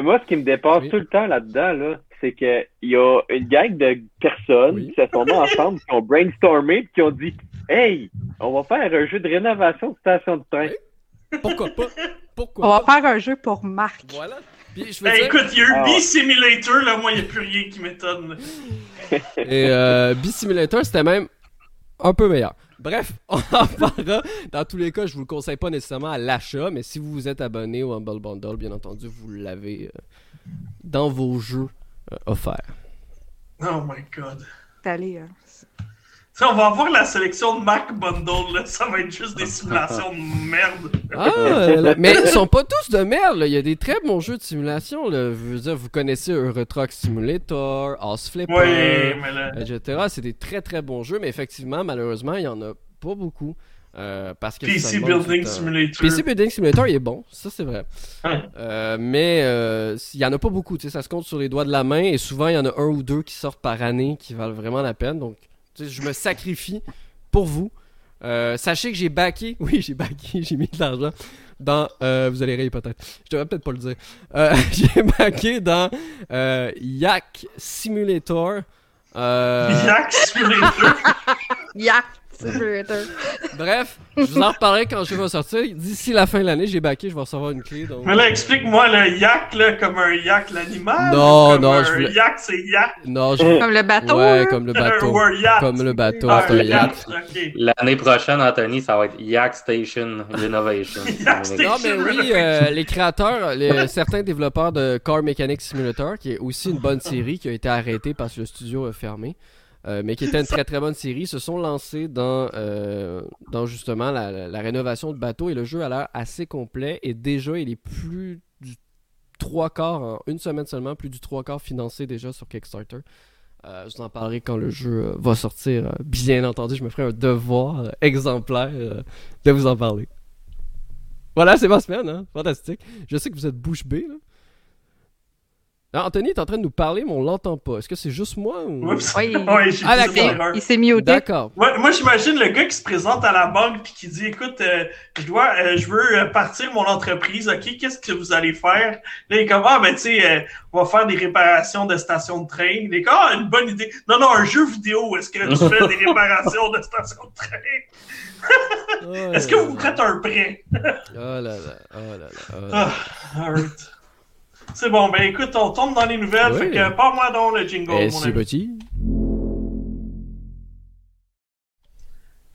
Moi, ce qui me dépasse tout le temps là-dedans, là, c'est qu'il y a une gang de personnes qui se sont mis ensemble, qui ont brainstormé, et qui ont dit Hey, on va faire un jeu de rénovation de station de train. Pourquoi pas? Pourquoi on va faire un jeu pour Marc. Voilà. Puis, je ben, Écoute, il y a eu ah. B-Simulator, là, moi, il n'y a plus rien qui m'étonne. Et euh, B-Simulator, c'était même un peu meilleur. Bref, on en parlera. Dans tous les cas, je vous le conseille pas nécessairement à l'achat, mais si vous vous êtes abonné au Humble Bundle, bien entendu, vous l'avez euh, dans vos jeux euh, offerts. Oh my god. Allez, hein on va avoir la sélection de Mac Bundle, là. ça va être juste des simulations de merde. Ah, mais ils sont pas tous de merde, là. il y a des très bons jeux de simulation. Là. Je veux dire, vous connaissez Euro Truck Simulator, House Flipper, etc. C'est des très très bons jeux, mais effectivement, malheureusement, il y en a pas beaucoup. Euh, parce que PC Building Simulator. PC Building Simulator, il est bon, ça c'est vrai. Euh, mais euh, il y en a pas beaucoup, ça se compte sur les doigts de la main et souvent il y en a un ou deux qui sortent par année qui valent vraiment la peine. Donc je me sacrifie pour vous. Euh, sachez que j'ai backé, oui, j'ai backé, j'ai mis de l'argent dans. Euh, vous allez rire peut-être. Je devrais peut-être pas le dire. Euh, j'ai backé dans Yak Simulator. Yak Simulator. Yak Bref, je vous en reparlerai quand je vais sortir. D'ici la fin de l'année, j'ai backé, je vais recevoir une clé. Mais là, explique-moi le yak, là, comme un yak l'animal. Non, comme non, un je voulais... yak, c'est yak? Non, je... Comme le bateau. Ouais, comme le bateau. Comme le bateau, ah, c'est un yacht. L'année prochaine, Anthony, ça va être Yak Station Renovation. non, mais oui, euh, les créateurs, les, certains développeurs de Car Mechanic Simulator, qui est aussi une bonne série qui a été arrêtée parce que le studio a fermé. Euh, mais qui était une très très bonne série, se sont lancés dans, euh, dans justement la, rénovation de bateaux et le jeu a l'air assez complet et déjà il est plus du trois quarts, en une semaine seulement, plus du trois quarts financé déjà sur Kickstarter. Euh, je vous en parlerai quand le jeu va sortir. bien entendu, je me ferai un devoir exemplaire de vous en parler. Voilà, c'est ma semaine, hein? fantastique. Je sais que vous êtes bouche bée, là. Ah, Anthony est en train de nous parler, mais on l'entend pas. Est-ce que c'est juste moi ou... Oui, ah, d'accord. Il s'est mis au D'accord. moi, j'imagine le gars qui se présente à la banque puis qui dit Écoute, euh, je dois, euh, je veux euh, partir mon entreprise, OK, qu'est-ce que vous allez faire? Là, il est comme Ah, ben, tu sais, on va faire des réparations de stations de train. Il est comme Ah, une bonne idée. Non, non, un jeu vidéo, est-ce que tu fais des réparations de stations de train? Oh est-ce que vous prêtez un prêt? oh là là, oh là là. Oh là là. Ah, right. C'est bon, ben écoute, on tombe dans les nouvelles, fait que pas moi donc le jingle. Et c'est petit.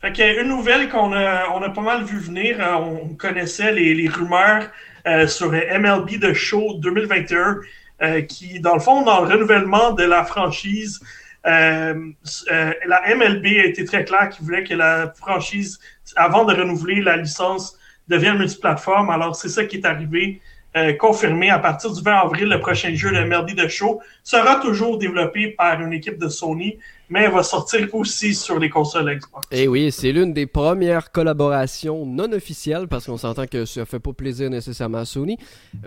Fait que une nouvelle qu'on a, on a pas mal vu venir, euh, on connaissait les, les rumeurs euh, sur MLB The Show 2021, euh, qui, dans le fond, dans le renouvellement de la franchise, la MLB a été très claire qu'il voulait que la franchise, avant de renouveler la licence, devienne multiplateforme. Alors, c'est ça qui est arrivé. Euh, confirmé à partir du 20 avril, le prochain jeu de Merdi de Show sera toujours développé par une équipe de Sony, mais va sortir aussi sur les consoles Xbox. Et eh oui, c'est l'une des premières collaborations non officielles, parce qu'on s'entend que ça fait pas plaisir nécessairement à Sony,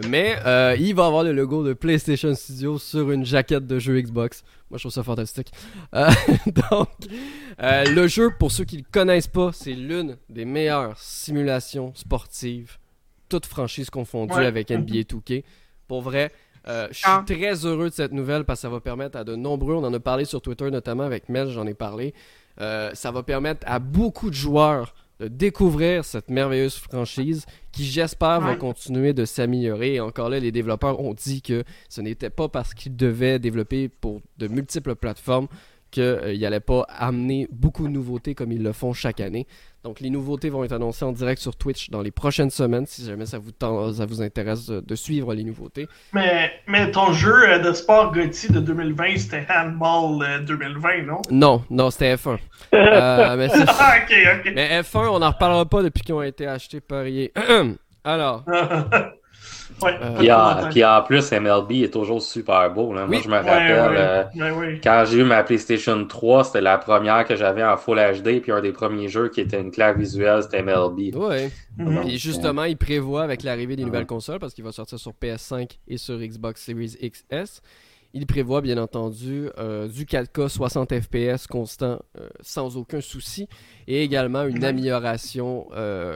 mais euh, il va avoir le logo de PlayStation Studios sur une jaquette de jeu Xbox. Moi, je trouve ça fantastique. Euh, donc, le jeu, pour ceux qui ne le connaissent pas, c'est l'une des meilleures simulations sportives toutes franchises confondues avec NBA 2K. Pour vrai, euh, je suis ah. très heureux de cette nouvelle parce que ça va permettre à de nombreux, on en a parlé sur Twitter notamment avec Mel, j'en ai parlé, euh, ça va permettre à beaucoup de joueurs de découvrir cette merveilleuse franchise qui, j'espère, va continuer de s'améliorer. Et encore là, les développeurs ont dit que ce n'était pas parce qu'ils devaient développer pour de multiples plateformes qu'ils euh, n'allaient pas amener beaucoup de nouveautés comme ils le font chaque année. Donc, les nouveautés vont être annoncées en direct sur Twitch dans les prochaines semaines, si jamais ça vous, ça vous intéresse de, suivre les nouveautés. Mais, mais ton jeu euh, de sport Gauthier de 2020, c'était Handball 2020, euh, non? Non, non, c'était F1. euh, mais, mais, F1, on n'en reparlera pas depuis qu'ils ont été achetés par EA. Alors... Euh, puis, en, plus, MLB est toujours super beau. Moi, je me rappelle, euh, quand j'ai eu ma PlayStation 3, c'était la première que j'avais en Full HD, puis un des premiers jeux qui était une claque visuelle, c'était MLB. Oui. Mhm. Et justement, il prévoit avec l'arrivée des nouvelles consoles, parce qu'il va sortir sur PS5 et sur Xbox Series XS, il prévoit bien entendu euh, du 4K 60 FPS constant sans aucun souci et également une amélioration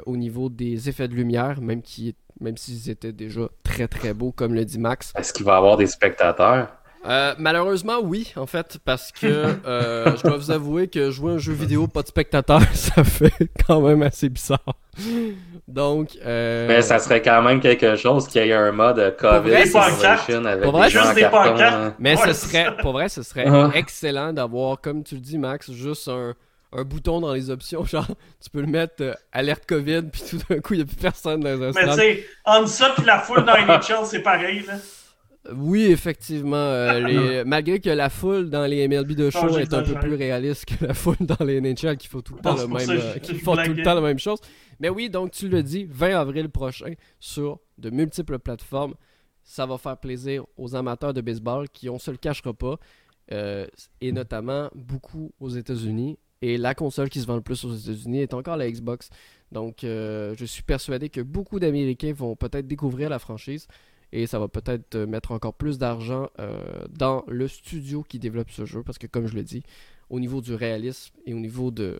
au niveau des effets de lumière, même qui même s'ils étaient déjà très très beaux, comme le dit Max. Est-ce qu'il va y avoir des spectateurs? Euh, malheureusement, oui, en fait, parce que euh, je dois vous avouer que jouer un jeu vidéo pas de spectateurs, ça fait quand même assez bizarre. Donc, euh... mais ça serait quand même quelque chose qu'il y ait un mode COVID avec pour vrai, des des hein. Mais ce serait, pour vrai, ce serait uh-huh. excellent d'avoir, comme tu le dis, Max, juste un, un bouton dans les options, genre tu peux le mettre euh, alerte COVID, puis tout d'un coup il n'y a plus personne dans les Mais tu sais, entre ça puis la foule dans NHL, c'est pareil là. Oui, effectivement. Euh, malgré que la foule dans les MLB de show est un peu plus réaliste que la foule dans les NHL qui font tout le temps, le même, euh, qui font tout le temps la même chose. Mais oui, donc tu le dis, 20 avril prochain sur de multiples plateformes. Ça va faire plaisir aux amateurs de baseball qui, on se le cachera pas, et notamment beaucoup aux États-Unis. Et la console qui se vend le plus aux États-Unis est encore la Xbox. Donc, euh, je suis persuadé que beaucoup d'Américains vont peut-être découvrir la franchise et ça va peut-être euh, mettre encore plus d'argent euh, dans le studio qui développe ce jeu. Parce que, comme je le dis, au niveau du réalisme et au niveau de,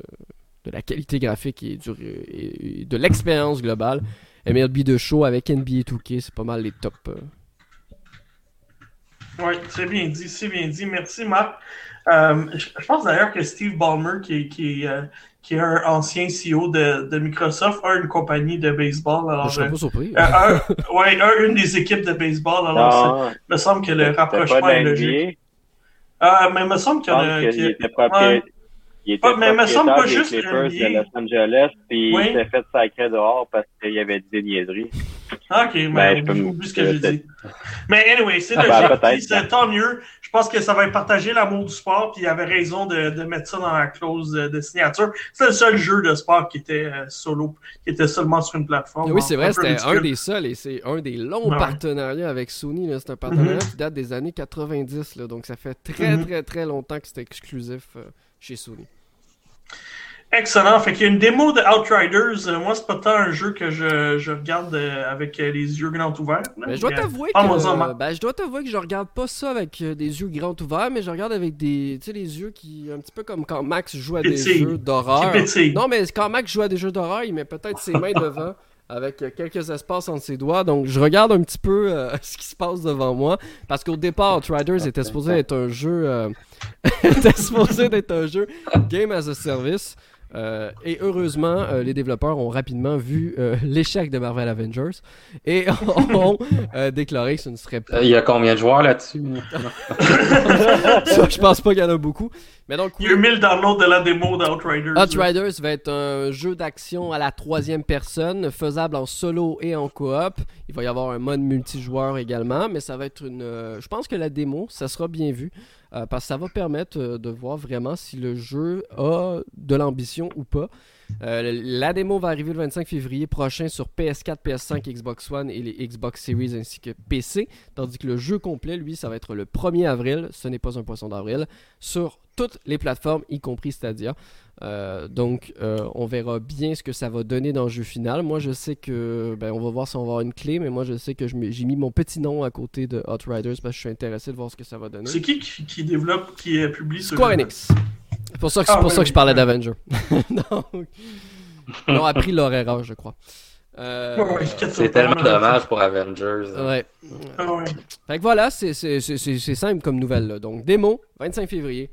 la qualité graphique et, de l'expérience globale, MLB de show avec NBA 2K, c'est pas mal les top. Oui, c'est bien dit, c'est bien dit. Merci, Marc. Euh, je, pense d'ailleurs que Steve Ballmer, qui, qui, euh, qui est un ancien CEO de, de, Microsoft, a une compagnie de baseball. Alors, je suis pas euh, surpris. ouais, une des équipes de baseball. Alors, il me semble que le rapprochement est logique. mais il me semble qu'il y il était mais me semble pas juste Clippers de Los Angeles, puis il s'est fait sacrer dehors parce qu'il y avait des niaiseries. Ok, mais ben, je peux plus ce que j'ai dit. Mais anyway, c'est ah, ben, c'est tant mieux. Je pense que ça va partager l'amour du sport, puis il avait raison de, de, mettre ça dans la clause de, signature. C'est le seul jeu de sport qui était euh, solo, qui était seulement sur une plateforme. Oui, c'est vrai, c'était un des seuls et c'est un des longs partenariats avec Sony. C'est un partenariat mm-hmm. qui date des années 90, là, donc ça fait très, mm-hmm. très, très longtemps que c'était exclusif euh, chez Sony. Excellent. Fait qu'il y a une démo de Outriders. Euh, moi, c'est pas tant un jeu que je, je regarde euh, avec euh, les yeux grands ouverts. Ben, je dois t'avouer que ben, je dois t'avouer que je regarde pas ça avec des yeux grands ouverts, mais je regarde avec des tu sais les yeux qui un petit peu comme quand Max joue à des jeux d'horreur. Non, mais quand Max joue à des jeux d'horreur, il met peut-être ses mains devant avec quelques espaces entre ses doigts. Donc, je regarde un petit peu ce qui se passe devant moi. Parce qu'au départ, Outriders était supposé être un jeu. était supposé être un jeu Game as a Service. Euh, et heureusement, euh, les développeurs ont rapidement vu euh, l'échec de Marvel Avengers et ont déclaré que ce ne serait pas. Il y a combien de joueurs là-dessus? Je pense pas qu'il y en a beaucoup. Mais donc, Il y a eu 1000 downloads de la démo d'Outriders. Outriders va être un jeu d'action à la troisième personne, faisable en solo et en coop. Il va y avoir un mode multijoueur également, mais ça va être une. je pense que la démo, ça sera bien vu. Parce que ça va permettre de voir vraiment si le jeu a de l'ambition ou pas. la démo va arriver le 25 février prochain sur PS4, PS5, Xbox One et les Xbox Series ainsi que PC, tandis que le jeu complet, lui, ça va être le 1er avril, ce n'est pas un poisson d'avril, sur toutes les plateformes, y compris Stadia. Euh, donc, euh, on verra bien ce que ça va donner dans le jeu final. Moi, je sais que, ben, on va voir si on va avoir une clé, mais moi, je sais que j'ai mis mon petit nom à côté de Hot Riders parce que je suis intéressé de voir ce que ça va donner. C'est qui, qui développe, qui publie ce Square Enix. C'est pour ça que, ah, pour ça que je parlais d'Avenger. Ils ont appris leur erreur, je crois. Euh, c'est tellement dommage pour Avengers. Ouais. Ah fait que voilà, c'est simple comme nouvelle. Donc, démo, 25 février.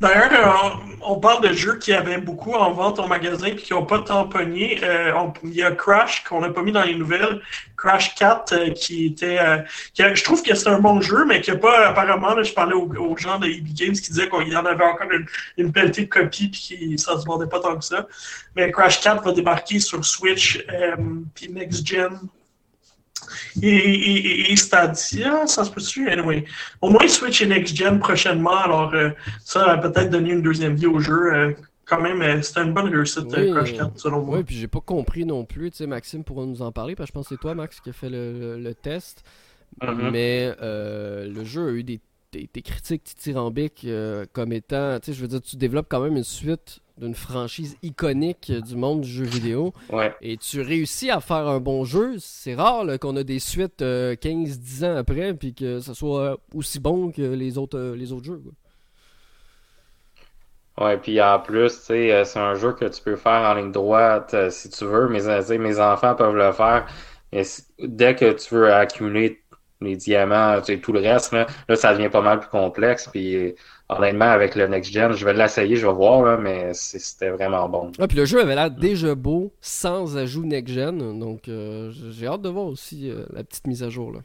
D'ailleurs, euh, on, parle de jeux qui avaient beaucoup en vente au magasin et qui n'ont pas tamponné. Euh, il y a Crash qu'on n'a pas mis dans les nouvelles. Crash 4 euh, qui était. je trouve que c'est un bon jeu, mais qui n'a pas apparemment. je parlais aux, gens de EB Games qui disaient qu'il y en avait encore une, une pelletée de copies et que ça ne se vendait pas tant que ça. Mais Crash 4 va débarquer sur Switch puis Next Gen et, Stadia, ça se peut-tu? Anyway. Au moins Switch et Next Gen prochainement, alors euh, ça va peut-être donner une deuxième vie au jeu. Euh, quand même, euh, c'était une bonne réussite Crash 4, selon moi. Oui, puis j'ai pas compris non plus. Tu sais, Maxime pourra nous en parler, parce que je pense que c'est toi, Max, qui a fait le, test. Mm-hmm. Mais le jeu a eu des, des critiques dithyrambiques comme étant. Tu sais, je veux dire, tu développes quand même une suite d'une franchise iconique du monde du jeu vidéo. Et tu réussis à faire un bon jeu. C'est rare qu'on a des suites 15-10 euh, ans après puis que ça soit aussi bon que les autres, euh, les autres jeux. Ouais, puis en plus, euh, c'est un jeu que tu peux faire en ligne droite si tu veux. Mes, mes enfants peuvent le faire. Mais dès que tu veux accumuler les diamants, tout le reste, là, là, ça devient pas mal plus complexe. Puis honnêtement, avec le Next Gen, je vais l'essayer, je vais voir, mais c'était vraiment bon. Ah, puis le jeu avait l'air déjà beau, sans ajout Next Gen, donc euh, j'ai hâte de voir aussi euh, la petite mise à jour. Là.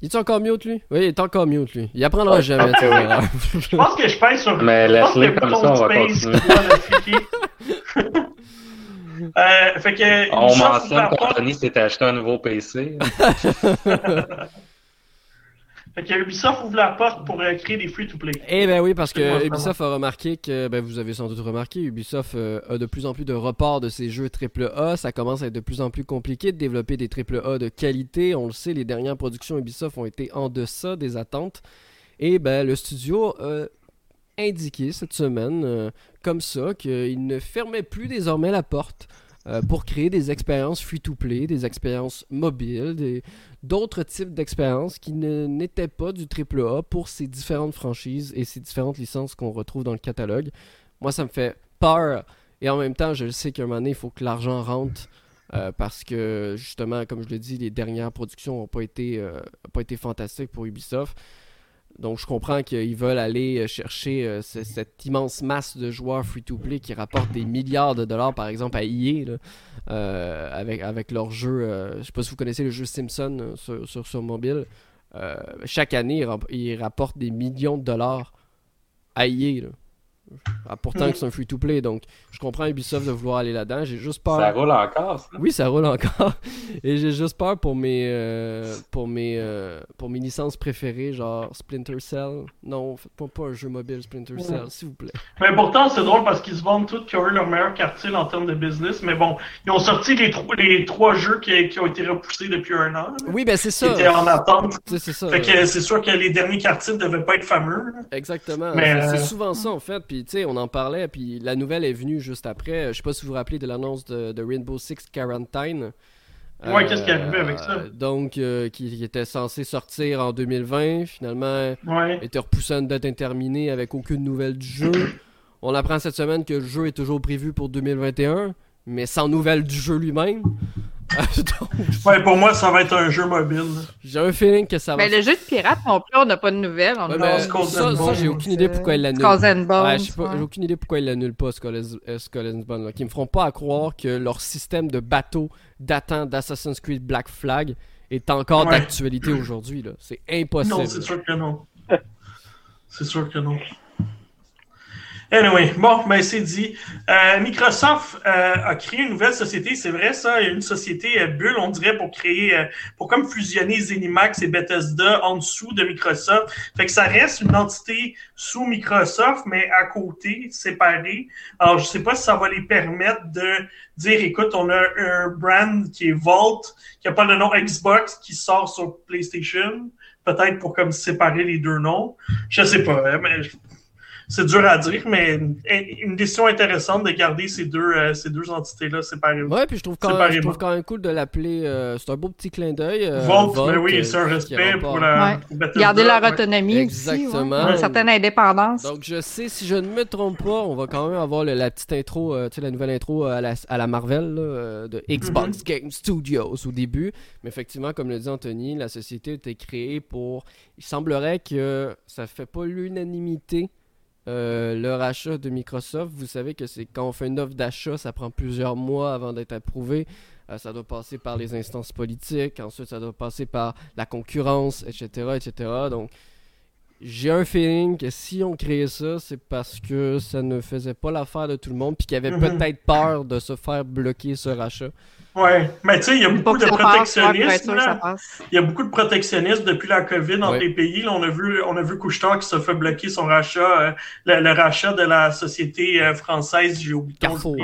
Il est encore mute, lui? Oui, il est encore mute, lui. Il apprendra jamais. je pense que je pèse sur... Mais laisse-le comme ça, on va continuer. euh, fait que, on mentionne qu'Anthony s'est acheté un nouveau PC. Fait que Ubisoft ouvre la porte pour euh, créer des free-to-play. Eh ben oui, parce que Ubisoft a remarqué que, ben vous avez sans doute remarqué, Ubisoft euh, a de plus en plus de reports de ses jeux AAA. Ça commence à être de plus en plus compliqué de développer des AAA de qualité. On le sait, les dernières productions Ubisoft ont été en deçà des attentes. Et ben le studio a indiqué cette semaine, euh, comme ça, qu'il ne fermait plus désormais la porte pour créer des expériences free-to-play, des expériences mobiles, d'autres types d'expériences qui n'étaient pas du AAA pour ces différentes franchises et ces différentes licences qu'on retrouve dans le catalogue. Moi, ça me fait peur. Et en même temps, je sais qu'à un moment donné, il faut que l'argent rentre. Euh, parce que justement, comme je le dis, les dernières productions n'ont euh, pas été fantastiques pour Ubisoft. Donc je comprends qu'ils veulent aller chercher euh, cette immense masse de joueurs free-to-play qui rapportent des milliards de dollars, par exemple à EA, euh, avec, avec leur jeu. Euh, je ne sais pas si vous connaissez le jeu Simpson sur, sur, mobile. chaque année, ils rapportent des millions de dollars à EA. Pourtant mm. que c'est un free-to-play, donc je comprends Ubisoft de vouloir aller là-dedans. J'ai juste peur. Ça roule encore, ça? Oui, ça roule encore. Et j'ai juste peur pour mes, euh, pour mes, euh, pour mes licences préférées, genre Splinter Cell. Non, faites-moi pas un jeu mobile Splinter Cell, s'il vous plaît. Mais pourtant, c'est drôle parce qu'ils se vendent tous qui ont eu leur meilleur quartier en termes de business. Mais bon, ils ont sorti les, les trois jeux qui, qui, ont été repoussés depuis un an. Oui, ben c'est ça. Qui étaient en attente. C'est ça. Fait que c'est sûr que les derniers quartiers ne devaient pas être fameux. Exactement. Mais c'est euh, souvent ça, en fait. Puis, tu sais, on en parlait, puis la nouvelle est venue juste après. Je sais pas si vous vous rappelez de l'annonce de, Rainbow Six Quarantine. Ouais, qu'est-ce qui est arrivé avec ça? Euh, donc, euh, qui, était censé sortir en 2020, finalement, était repoussé à une date indéterminée avec aucune nouvelle du jeu. On apprend cette semaine que le jeu est toujours prévu pour 2021, mais sans nouvelle du jeu lui-même. Ouais, pour moi, ça va être un jeu mobile. J'ai un feeling que ça va. Mais le jeu de pirate non plus, on n'a pas de nouvelles. ça, ça j'ai aucune idée pourquoi il l'annule. Ouais, j'ai aucune idée pourquoi ils l'annulent pas, Skull and Bones. Qui me feront pas à croire que leur système de bateau datant d'Assassin's Creed Black Flag est encore d'actualité aujourd'hui. C'est impossible. Non, c'est sûr que non. c'est sûr que non. Anyway, bon, ben c'est dit. Euh, Microsoft euh, a créé une nouvelle société, c'est vrai ça, une société euh, bulle, on dirait, pour créer, pour comme fusionner Zenimax et Bethesda en dessous de Microsoft. Fait que ça reste une entité sous Microsoft, mais à côté, séparée. Alors, je sais pas si ça va les permettre de dire, écoute, on a un brand qui est Vault, qui a pas le nom Xbox, qui sort sur PlayStation peut-être pour comme séparer les deux noms. Je sais pas, hein, mais c'est dur à dire, mais une, décision intéressante de garder ces deux, euh, ces deux entités-là séparées. Ouais, puis je trouve quand, même, je trouve quand même cool de l'appeler. Euh, c'est un beau petit clin d'œil. Euh, mais oui, c'est un respect pour la. Garder leur autonomie Exactement. Aussi, une certaine indépendance. Donc, je sais, si je ne me trompe pas, on va quand même avoir la petite intro, tu sais, la nouvelle intro à la, à la Marvel de Xbox mm-hmm. Game Studios au début. Mais effectivement, comme le dit Anthony, la société a été créée pour. Il semblerait que ça fait pas l'unanimité euh, le rachat de Microsoft, vous savez que c'est quand on fait une offre d'achat, ça prend plusieurs mois avant d'être approuvé. Euh, ça doit passer par les instances politiques, ensuite ça doit passer par la concurrence, etc., etc. Donc, j'ai un feeling que si on créait ça, c'est parce que ça ne faisait pas l'affaire de tout le monde, puis qu'il y avait mhm. peut-être peur de se faire bloquer ce rachat. Ouais, mais tu sais, il y a beaucoup de protectionnisme. Il y a beaucoup de protectionnisme depuis la COVID dans les pays. Là, on a vu, on a vu Couchetard qui se fait bloquer son rachat, euh, le, rachat de la société euh, française, j'ai oublié Carrefour.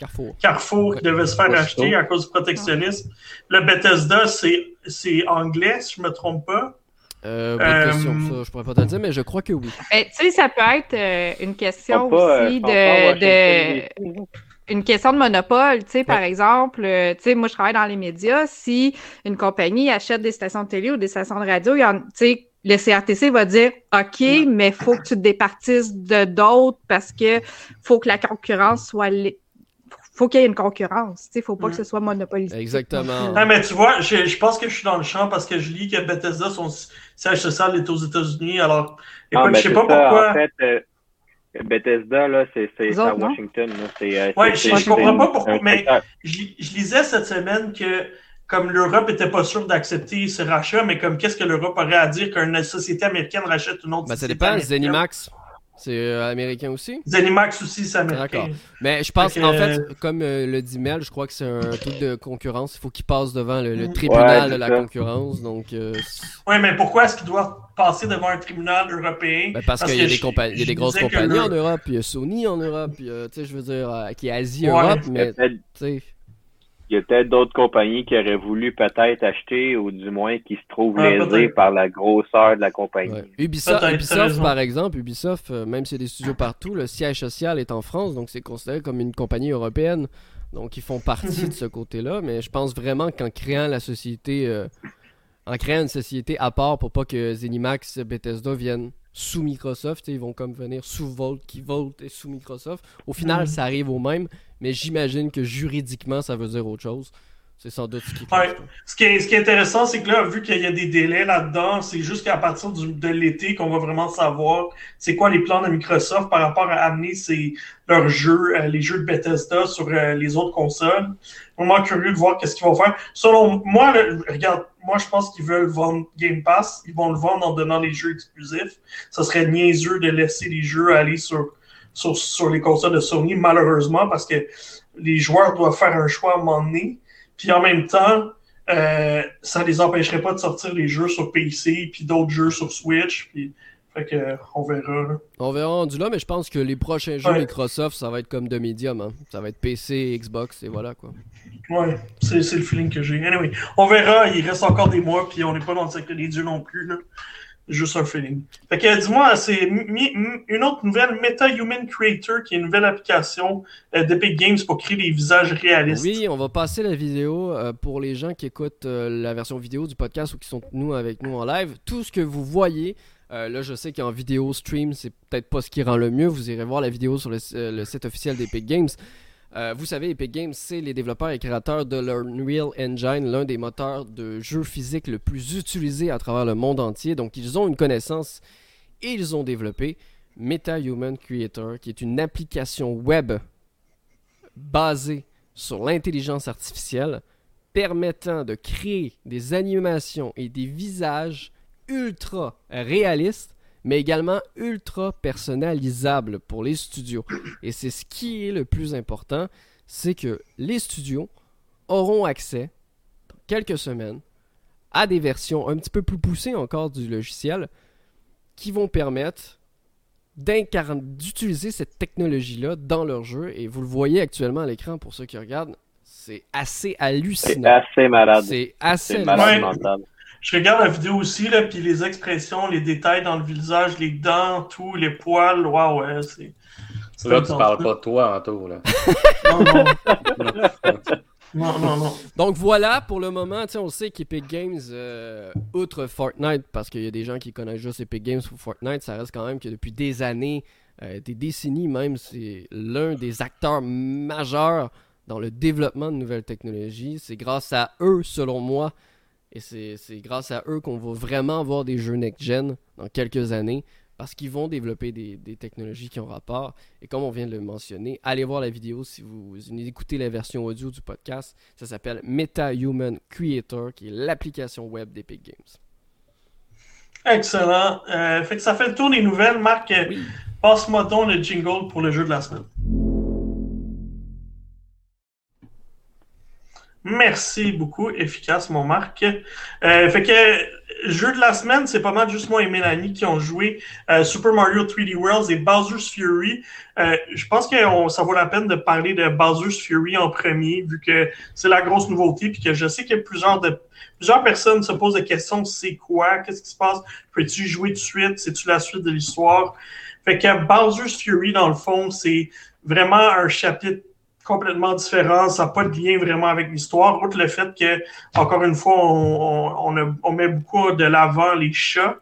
Carrefour. Carrefour qui devait se faire acheter à cause du protectionnisme. Le Bethesda, c'est anglais, si je me trompe pas. Euh, question, ça, je pourrais pas te dire, mais je crois que oui. tu sais, ça peut être une question aussi de, une question de monopole, tu sais, par exemple, euh, tu sais, moi, je travaille dans les médias. Si une compagnie achète des stations de télé ou des stations de radio, tu sais, le CRTC va dire OK, mais il faut que tu te départisses de d'autres parce que faut que la concurrence soit faut qu'il y ait une concurrence. Il ne faut pas que ce soit monopolisé. Exactement. Ah, mais tu vois, je, je, pense que je suis dans le champ parce que je lis que Bethesda, son siège social est aux États-Unis. Alors, écoute, ah, je sais pas pourquoi. En fait, euh, Bethesda, là, c'est à Washington. Euh, oui, je, je comprends pas pourquoi, mais je, je, lisais cette semaine que comme l'Europe était pas sûre d'accepter ce rachat, mais comme qu'est-ce que l'Europe aurait à dire qu'une société américaine rachète une autre ben, Ça dépend, Zenimax. C'est euh, américain aussi? Zenimax aussi, c'est américain. D'accord. Mais je pense, en fait, comme euh, le dit Mel, je crois que c'est un truc de concurrence. Il faut qu'il passe devant le, tribunal de la concurrence. Donc, euh, Oui, mais pourquoi est-ce qu'il doit passer devant un tribunal européen? Ben, parce, qu'il y, a des, y a des grosses compagnies en Europe, puis il y a Sony en Europe, puis, tu sais, je veux dire, qui est Asie-Europe, mais, tu sais il y a peut-être d'autres compagnies qui auraient voulu peut-être acheter ou du moins qui se trouvent ah, lésées par la grosseur de la compagnie. Ubisoft, par exemple, Ubisoft, euh, même s'il y a des studios partout, le siège social est en France, donc c'est considéré comme une compagnie européenne. Donc ils font partie de ce côté-là, mais je pense vraiment qu'en créant la société, euh, en créant une société à part pour pas que Zenimax, Bethesda viennent sous Microsoft, ils vont comme venir sous Volt, qui Volt est sous Microsoft. Au final, mhm. ça arrive au même, mais j'imagine que juridiquement, ça veut dire autre chose. C'est sans doute ce qui ouais. ce, qui est, ce qui est intéressant, c'est que là, vu qu'il y a des délais là-dedans, c'est juste qu'à partir de l'été qu'on va vraiment savoir c'est quoi les plans de Microsoft par rapport à amener leurs jeux, euh, les jeux de Bethesda sur euh, les autres consoles. Vraiment curieux de voir qu'est-ce qu'ils vont faire. Selon moi, regarde, moi je pense qu'ils veulent vendre Game Pass. Ils vont le vendre en donnant les jeux exclusifs. Ça serait niaiseux de laisser les jeux aller sur, sur, sur les consoles de Sony, malheureusement, parce que les joueurs doivent faire un choix à un moment donné. Puis en même temps, euh, ça les empêcherait pas de sortir les jeux sur PC puis d'autres jeux sur Switch. Puis, fait que, on verra. On verra rendu là, mais je pense que les prochains jeux Microsoft, ça va être comme de Medium. Hein. Ça va être PC, Xbox et voilà quoi. Ouais, c'est le feeling que j'ai. Anyway, on verra. Il reste encore des mois, puis on n'est pas dans le secteur des dieux non plus. Là juste un feeling. Fait que dis-moi, c'est une autre nouvelle, Meta Human Creator, qui est une nouvelle application euh, d'Epic Games pour créer des visages réalistes. Oui, on va passer la vidéo euh, pour les gens qui écoutent euh, la version vidéo du podcast ou qui sont nous avec nous en live. Tout ce que vous voyez, là je sais qu'en vidéo stream, c'est peut-être pas ce qui rend le mieux. Vous irez voir la vidéo sur le, le site officiel d'Epic Games. Euh, vous savez, Epic Games, c'est les développeurs et créateurs de l'Unreal Engine, l'un des moteurs de jeux physiques le plus utilisé à travers le monde entier. Donc, ils ont une connaissance et ils ont développé MetaHuman Creator, qui est une application web basée sur l'intelligence artificielle permettant de créer des animations et des visages ultra réalistes, mais également ultra personnalisable pour les studios. Et c'est ce qui est le plus important, c'est que les studios auront accès, dans quelques semaines, à des versions un petit peu plus poussées encore du logiciel qui vont permettre d'utiliser cette technologie-là dans leur jeu. Et vous le voyez actuellement à l'écran pour ceux qui regardent, c'est assez hallucinant. C'est assez malade. C'est assez malade. Je regarde la vidéo aussi, là, puis les expressions, les détails dans le visage, les dents, tout, les poils, waouh, ouais, c'est. Là, tu parles pas de toi, Anto, là. non, non. non, non, non. Donc voilà, pour le moment, on sait qu'Epic Games, euh, outre Fortnite, parce qu'il y a des gens qui connaissent juste Epic Games pour Fortnite, ça reste quand même que depuis des années, euh, des décennies même, c'est l'un des acteurs majeurs dans le développement de nouvelles technologies. C'est grâce à eux, selon moi, et c'est grâce à eux qu'on va vraiment voir des jeux next-gen dans quelques années parce qu'ils vont développer des, technologies qui ont rapport. Et comme on vient de le mentionner, allez voir la vidéo si vous, écoutez la version audio du podcast. Ça s'appelle Meta Human Creator, qui est l'application web d'Epic Games. Excellent. Euh, fait que ça fait le tour des nouvelles. Marc, passe-moi donc le jingle pour le jeu de la semaine. Merci beaucoup, efficace, mon Marc. Euh, fait que jeu de la semaine, c'est pas mal juste moi et Mélanie qui ont joué euh, Super Mario 3D Worlds et Bowser's Fury. Euh, je pense que ça vaut la peine de parler de Bowser's Fury en premier, vu que c'est la grosse nouveauté, puis que je sais que plusieurs de plusieurs personnes se posent des questions c'est quoi, qu'est-ce qui se passe, peux-tu jouer de suite, c'est-tu la suite de l'histoire? Fait que Bowser's Fury, dans le fond, c'est vraiment un chapitre complètement différent, ça n'a pas de lien vraiment avec l'histoire, outre le fait que, encore une fois, on, on, met beaucoup de l'avant les chats.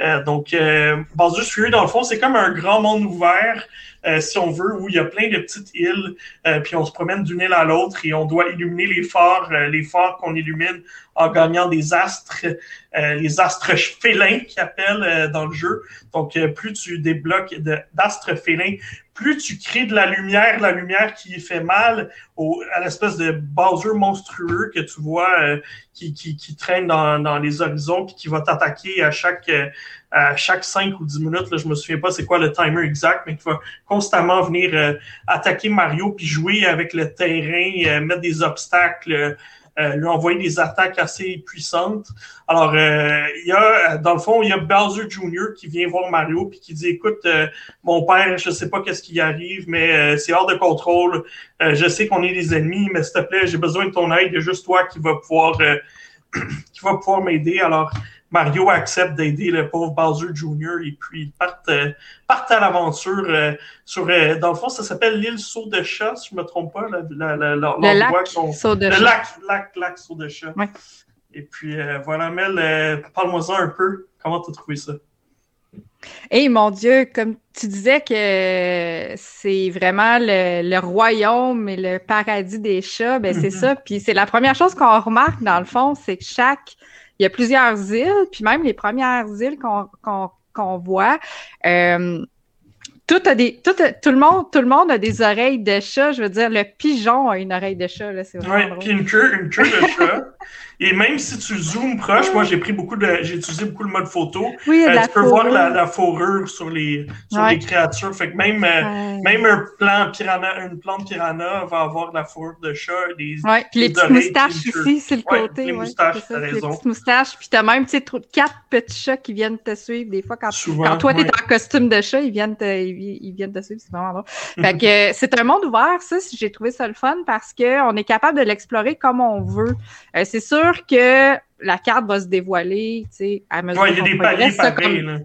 Euh, donc, euh, Fury, dans le fond, c'est comme un grand monde ouvert, euh, si on veut, où il y a plein de petites îles, euh, puis on se promène d'une île à l'autre et on doit illuminer les phares, les phares qu'on illumine en gagnant des astres, les astres félins qu'ils appellent dans le jeu. Donc, plus tu débloques d'astres félins, plus tu crées de la lumière, la lumière qui fait mal au, à l'espèce de Bowser monstrueux que tu vois euh, qui, qui, qui, traîne dans, dans, les horizons puis qui va t'attaquer à chaque euh, à chaque 5 ou 10 minutes. Là, je me souviens pas c'est quoi le timer exact, mais qui va constamment venir euh, attaquer Mario puis jouer avec le terrain, mettre des obstacles euh, lui envoyer des attaques assez puissantes. Alors, euh, il y a, dans le fond, il y a Bowser Jr. qui vient voir Mario puis qui dit, écoute, euh, mon père, je sais pas qu'est-ce qui arrive, mais c'est hors de contrôle. je sais qu'on est des ennemis, mais s'il te plaît, j'ai besoin de ton aide. Il y a juste toi qui va pouvoir, qui va pouvoir m'aider. Alors, Mario accepte d'aider le pauvre Bowser Jr. et puis partent, euh, partent à l'aventure euh, sur euh, dans le fond ça s'appelle l'île Saut de chat si je me trompe pas la, la, la, le lac Saut de le lac lac lac Saut de chat. Et puis voilà Mel, parle-moi ça un peu. Comment tu as trouvé ça? Eh mon Dieu, comme tu disais que c'est vraiment le, royaume et le paradis des chats, ben c'est ça. Puis c'est la première chose qu'on remarque dans le fond, c'est que chaque il y a plusieurs îles, puis même les premières îles qu'on voit. Euh, tout, a des, tout, tout, le monde, tout le monde a des oreilles de chat. Je veux dire, le pigeon a une oreille de chat. Là, c'est vraiment ouais, puis une queue, une queue de chat. Et même si tu zoomes proche, moi j'ai pris beaucoup de, j'ai utilisé beaucoup le mode photo. Oui, euh, tu peux voir la, la, fourrure sur les, sur les créatures. Fait que même, euh, même un plan piranha, une plante piranha va avoir la fourrure de chat. Des, ouais, puis les petites moustaches aussi, c'est le côté. Les moustaches, t'as raison. Les petites moustaches, puis t'as même, tu sais, quatre petits chats qui viennent te suivre des fois quand, quand toi t'es en costume de chat, ils viennent te, ils, viennent te suivre, c'est vraiment drôle. fait que c'est un monde ouvert, ça, j'ai trouvé ça le fun parce qu'on est capable de l'explorer comme on veut. Euh, c'est sûr que la carte va se dévoiler, tu sais, à mesure ouais, il y a des comme...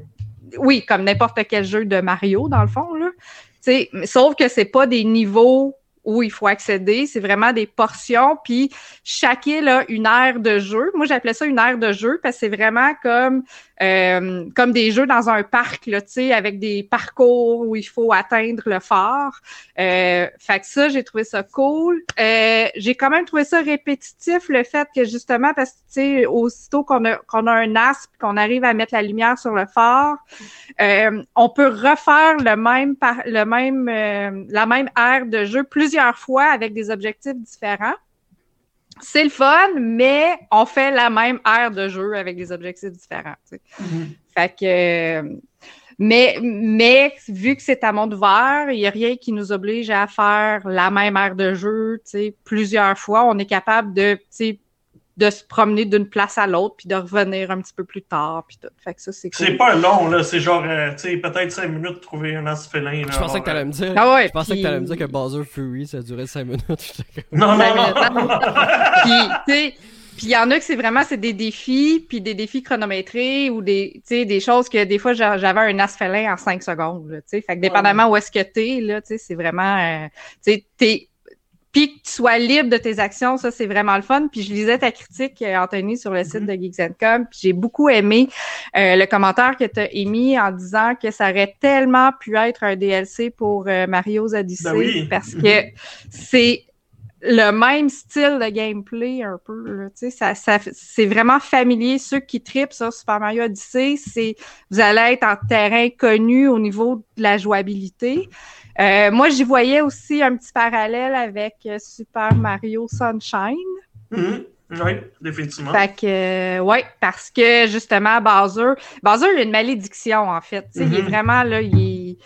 Oui, comme n'importe quel jeu de Mario, dans le fond, là. sais, sauf que c'est pas des niveaux où il faut accéder. C'est vraiment des portions. Puis chaque île a une aire de jeu. Moi, j'appelais ça une aire de jeu parce que c'est vraiment comme euh, comme des jeux dans un parc, là, avec des parcours où il faut atteindre le phare. Euh, fait que ça, j'ai trouvé ça cool. Euh, j'ai quand même trouvé ça répétitif, le fait que justement, parce que tu sais, aussitôt qu'on a, qu'on a un aspe, qu'on arrive à mettre la lumière sur le phare, euh, on peut refaire le même, par, le même, euh, la même aire de jeu plusieurs fois avec des objectifs différents c'est le fun, mais on fait la même aire de jeu avec des objectifs différents. Mm-hmm. Fait que. Mais, mais vu que c'est à monde ouvert, il n'y a rien qui nous oblige à faire la même aire de jeu plusieurs fois. On est capable de de se promener d'une place à l'autre puis de revenir un petit peu plus tard puis tout. Fait que ça c'est C'est pas long là, c'est genre euh, tu sais peut-être 5 minutes de trouver un as félin Je pensais que t'allais me dire. Ah ouais, je pensais que t'allais me dire que Bowser Fury ça durait 5 minutes. non non non. puis tu sais puis il y en a que c'est vraiment c'est des défis, puis des défis chronométrés ou des, des choses que des fois j'avais un as félin en 5 secondes. Là, fait que dépendamment où est-ce que t'es, là, c'est vraiment. Euh, tu sais, puis que tu sois libre de tes actions, ça, c'est vraiment le fun. Puis je lisais ta critique, euh, Anthony, sur le site mm-hmm. de Geeks Com, puis j'ai beaucoup aimé euh, le commentaire que tu as émis en disant que ça aurait tellement pu être un DLC pour euh, Mario's Odyssey ben parce que c'est le même style de gameplay un peu. Tu sais, ça, ça c'est vraiment familier. Ceux qui tripent sur Super Mario Odyssey, c'est vous allez être en terrain connu au niveau de la jouabilité. Euh, moi, j'y voyais aussi un petit parallèle avec euh, Super Mario Sunshine. Mm-hmm. Oui, définitivement. Fait que, euh, ouais, parce que justement, Bowser, Bowser, il a une malédiction, en fait. Il est mm-hmm. vraiment, là, il est.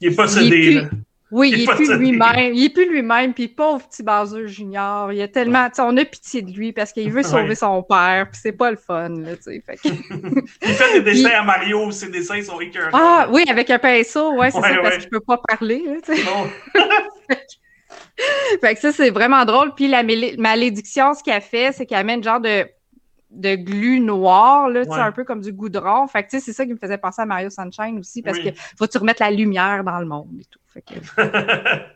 Il est possédé, là. Oui, il, est plus lui-même. Il est plus lui-même. Puis pauvre petit Bowser Junior, il a tellement, on a pitié de lui parce qu'il veut sauver son père. Puis c'est pas le fun, là, tu sais. Il fait des dessins à Mario, ses dessins sont écœurants. Ah oui, avec un pinceau, ouais, c'est ça, parce qu'il peut pas parler, tu sais. fait que ça, c'est vraiment drôle. Puis la malédiction, ce qu'elle fait, c'est qu'elle amène genre de de glu noir, là, un peu comme du goudron. Fait que, c'est ça qui me faisait penser à Mario Sunshine aussi, parce que faut tu remettre la lumière dans le monde et tout. Fait que...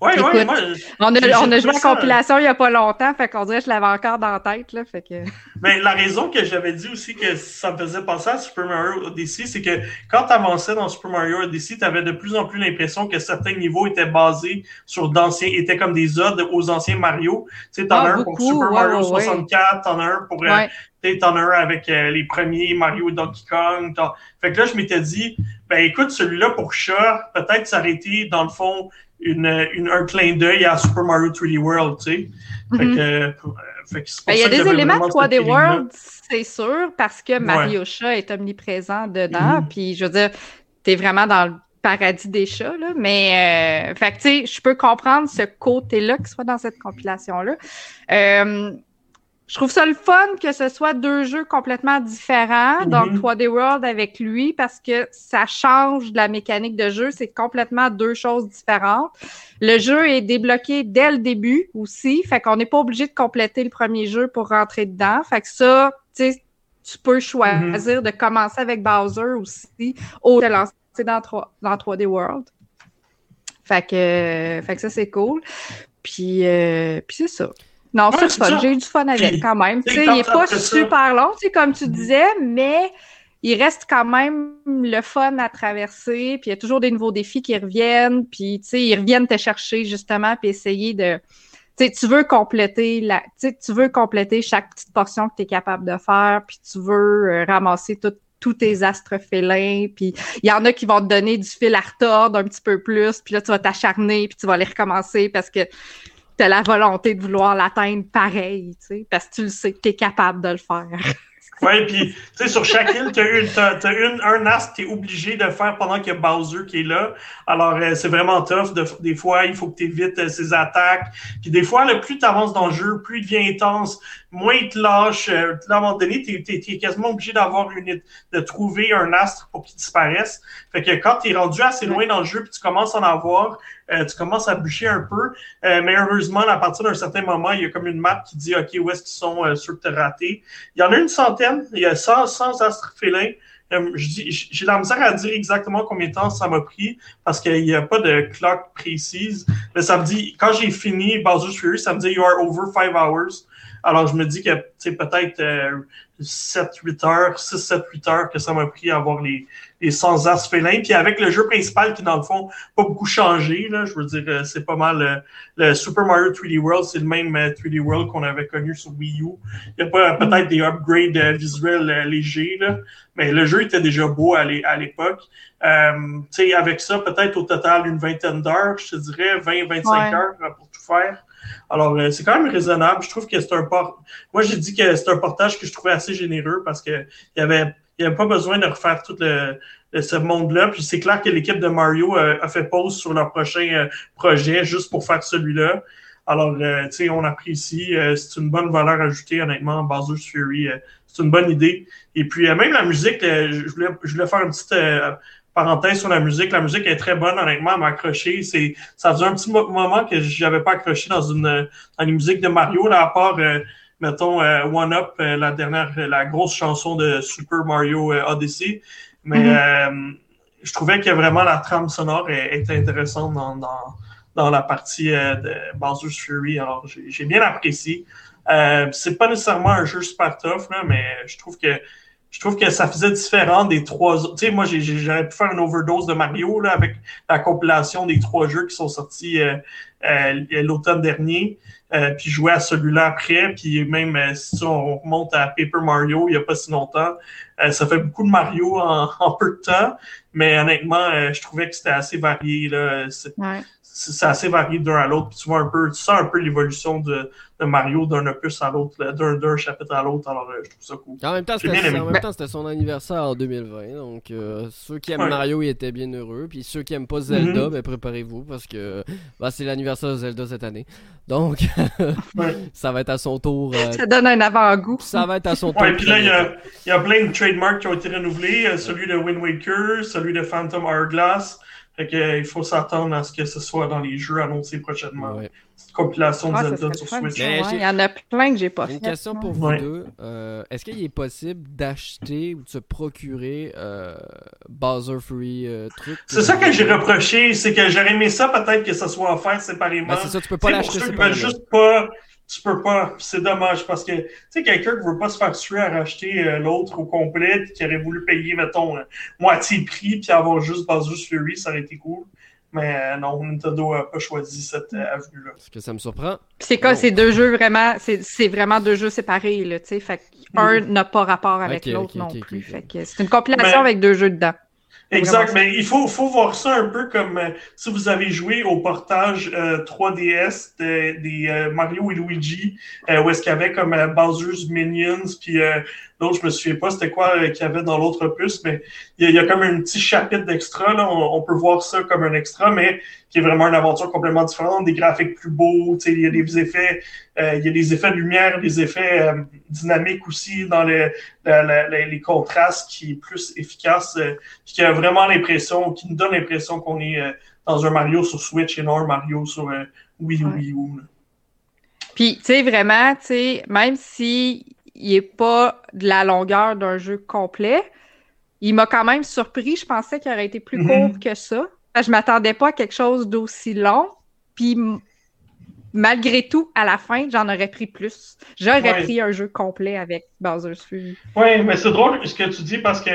ouais, ouais, moi, on a, on a joué la compilation il n'y a pas longtemps, fait qu'on dirait que je l'avais encore dans la tête. Là, fait que... Mais la raison que j'avais dit aussi que ça me faisait penser à Super Mario Odyssey, c'est que quand tu avançais dans Super Mario Odyssey, tu avais de plus en plus l'impression que certains niveaux étaient basés sur d'anciens, étaient comme des odes aux anciens Mario. Tu sais, t'en ah, as un pour Super Mario 64, t'en as un pour euh, t'en as un avec euh, les premiers Mario Donkey Kong. Fait que là, je m'étais dit, ben écoute, celui-là pour chat, peut-être s'arrêter dans le fond une, une, un clin d'œil à Super Mario 3D World, tu sais. Fait mm-hmm. que, euh, fait que ben, il y a des éléments de 3D World, c'est sûr, parce que Mario Chat est omniprésent dedans. Mm-hmm. Puis je veux dire, t'es vraiment dans le paradis des chats, là. Mais, euh, fait que, tu sais, je peux comprendre ce côté-là qui soit dans cette compilation-là. Euh, je trouve ça le fun que ce soit deux jeux complètement différents, donc 3D mhm. World avec lui, parce que ça change de la mécanique de jeu. C'est complètement deux choses différentes. Le jeu est débloqué dès le début aussi, fait qu'on n'est pas obligé de compléter le premier jeu pour rentrer dedans. Fait que ça, tu sais, tu peux choisir mhm. de commencer avec Bowser aussi ou de lancer dans, 3, dans 3D World. Fait que, fait que ça, c'est cool. Puis, euh, puis c'est ça. Non, c'est fun. J'ai eu du fun avec quand même. il n'est pas super long, comme tu disais, mais il reste quand même le fun à traverser. Puis il y a toujours des nouveaux défis qui reviennent. Puis ils reviennent te chercher justement, puis essayer de. tu veux compléter la, tu veux compléter chaque petite portion que tu es capable de faire, puis tu veux euh, ramasser tous tes astres félins, puis il y en a qui vont te donner du fil à retordre un petit peu plus, puis là, tu vas t'acharner, puis tu vas les recommencer parce que tu la volonté de vouloir l'atteindre pareil, tu sais, parce que tu le sais que tu es capable de le faire. Oui, puis, tu sais, sur chaque île, tu as, une, un as que tu es obligé de faire pendant qu'il y a Bowser qui est là. Alors, euh, c'est vraiment tough. des fois, il faut que tu évites euh, ses attaques. Puis des fois, le plus tu avances dans le jeu, plus il devient intense, moins il te lâche. Euh, à un moment donné, tu es, quasiment obligé d'avoir une de trouver un astre pour qu'il disparaisse. Fait que quand tu es rendu assez loin dans le jeu, puis tu commences à en avoir, euh, tu commences à bûcher un peu. Euh, mais heureusement, à partir d'un certain moment, il y a comme une map qui dit OK, où est-ce qu'ils sont euh, sur te rater. Il y en a une centaine, il y a 100, 100 astres félins. J'ai la misère à dire exactement combien de temps ça m'a pris parce qu'il n'y a pas de clock précise. Mais ça me dit, quand j'ai fini Bowser's Fury, ça me dit You are over 5 hours. Alors, je me dis que peut-être 7, 8 heures, 6, 7, 8 heures que ça m'a pris à avoir les, les sans as félins. Puis avec le jeu principal qui, dans le fond, pas beaucoup changé, là, je veux dire, euh, c'est pas mal euh, le, Super Mario 3D World, c'est le même 3D euh, World qu'on avait connu sur Wii U. Il y a pas peut-être des upgrades visuels légers, là, mais le jeu était déjà beau à l'époque. Euh, avec ça, peut-être au total une vingtaine d'heures, je te dirais 20-25 heures pour tout faire. Alors, euh, c'est quand même raisonnable. Je trouve que c'est un port. Moi, j'ai dit que c'est un portage que je trouvais assez généreux parce que il y avait, il n'y a pas besoin de refaire tout le, ce monde-là. Puis c'est clair que l'équipe de Mario a fait pause sur leur prochain projet juste pour faire celui-là. Alors, tu sais, on apprécie. c'est une bonne valeur ajoutée, honnêtement. Bowser's Fury, c'est une bonne idée. Et puis, même la musique, je, voulais, je voulais faire une petite parenthèse sur la musique. La musique est très bonne, honnêtement, à m'accrocher. C'est, ça faisait un petit moment que j'avais pas accroché dans une, dans une musique de Mario, là, à part, euh, mettons, euh, One Up, euh, la dernière, la grosse chanson de Super Mario Odyssey. Mais mm-hmm. je trouvais que vraiment la trame sonore était intéressante dans, dans, dans la partie de Bowser's Fury. Alors, j'ai, bien apprécié. c'est pas nécessairement un jeu super tough, là, mais je trouve que je trouve que ça faisait différent des trois autres. Tu sais, moi, j'aurais pu faire une overdose de Mario là, avec la compilation des trois jeux qui sont sortis euh, euh, l'automne dernier, euh, puis jouer à celui-là après, puis même si on remonte à Paper Mario il n'y a pas si longtemps, ça fait beaucoup de Mario en, en peu de temps, mais honnêtement, je trouvais que c'était assez varié. Là. Ouais c'est assez varié d'un à l'autre. Tu vois un peu, tu sens un peu l'évolution de, de, Mario d'un opus à l'autre, d'un chapitre à l'autre. Alors, euh, je trouve ça cool. En même temps, c'était son anniversaire en 2020. Donc, euh, ceux qui aiment Mario, ils étaient bien heureux. Puis ceux qui aiment pas Zelda, mm-hmm. ben, préparez-vous parce que bah, c'est l'anniversaire de Zelda cette année. Donc, ça va être à son tour. Euh, ça donne un avant-goût. Ça va être à son tour. Ouais, puis là, il y a, plein de trademarks qui ont été renouvelés. celui de Wind Waker, celui de Phantom Hourglass. Fait que, il faut s'attendre à ce que ce soit dans les jeux annoncés prochainement. Ouais. Cette compilation de ah, Zelda sur Switch. il y en a plein que j'ai pas fait. Une question pour vous deux. Euh, est-ce qu'il est possible d'acheter ou de se procurer euh, Bowser Free euh, truc C'est ça que j'ai reproché, c'est que j'aurais aimé ça peut-être que ça soit offert séparément. Ben, c'est ça, tu peux pas l'acheter séparément. juste pas tu peux pas. C'est dommage parce que, tu sais, quelqu'un qui veut pas se faire tuer à racheter euh, l'autre au complet, qui aurait voulu payer, mettons, euh, moitié prix, puis avoir juste Bowser's Fury, ça aurait été cool. Mais euh, non, Nintendo a pas choisi cette avenue-là. Est-ce que ça me surprend? C'est quoi, c'est deux jeux vraiment, c'est vraiment deux jeux séparés, là, tu sais. Fait qu'un mm. n'a pas rapport avec l'autre non plus. Fait que c'est une compilation avec deux jeux dedans. Exact, mais il faut, faut voir ça un peu comme euh, si vous avez joué au portage 3DS euh, des euh, Mario et Luigi, où est-ce qu'il y avait comme Bowser's Minions, puis L'autre, je me souviens pas c'était quoi euh, qu'il y avait dans l'autre opus, mais il y, a, comme un petit chapitre d'extra. Là. On, peut voir ça comme un extra, mais qui est vraiment une aventure complètement différente, des graphiques plus beaux, il y a des effets, euh, il y a des effets de lumière, des effets euh, dynamiques aussi dans les, les contrastes qui est plus efficace, qui a vraiment l'impression, qui nous donne l'impression qu'on est dans un Mario sur Switch et non un Mario sur Wii U. Wii U Puis, tu sais, vraiment, tu sais, même si il n'est pas de la longueur d'un jeu complet. Il m'a quand même surpris. Je pensais qu'il aurait été plus court mhm. que ça. Je m'attendais pas à quelque chose d'aussi long. Puis malgré tout, à la fin, j'en aurais pris plus. J'aurais pris un jeu complet avec Bowser's Fury. Oui, mais c'est drôle ce que tu dis parce que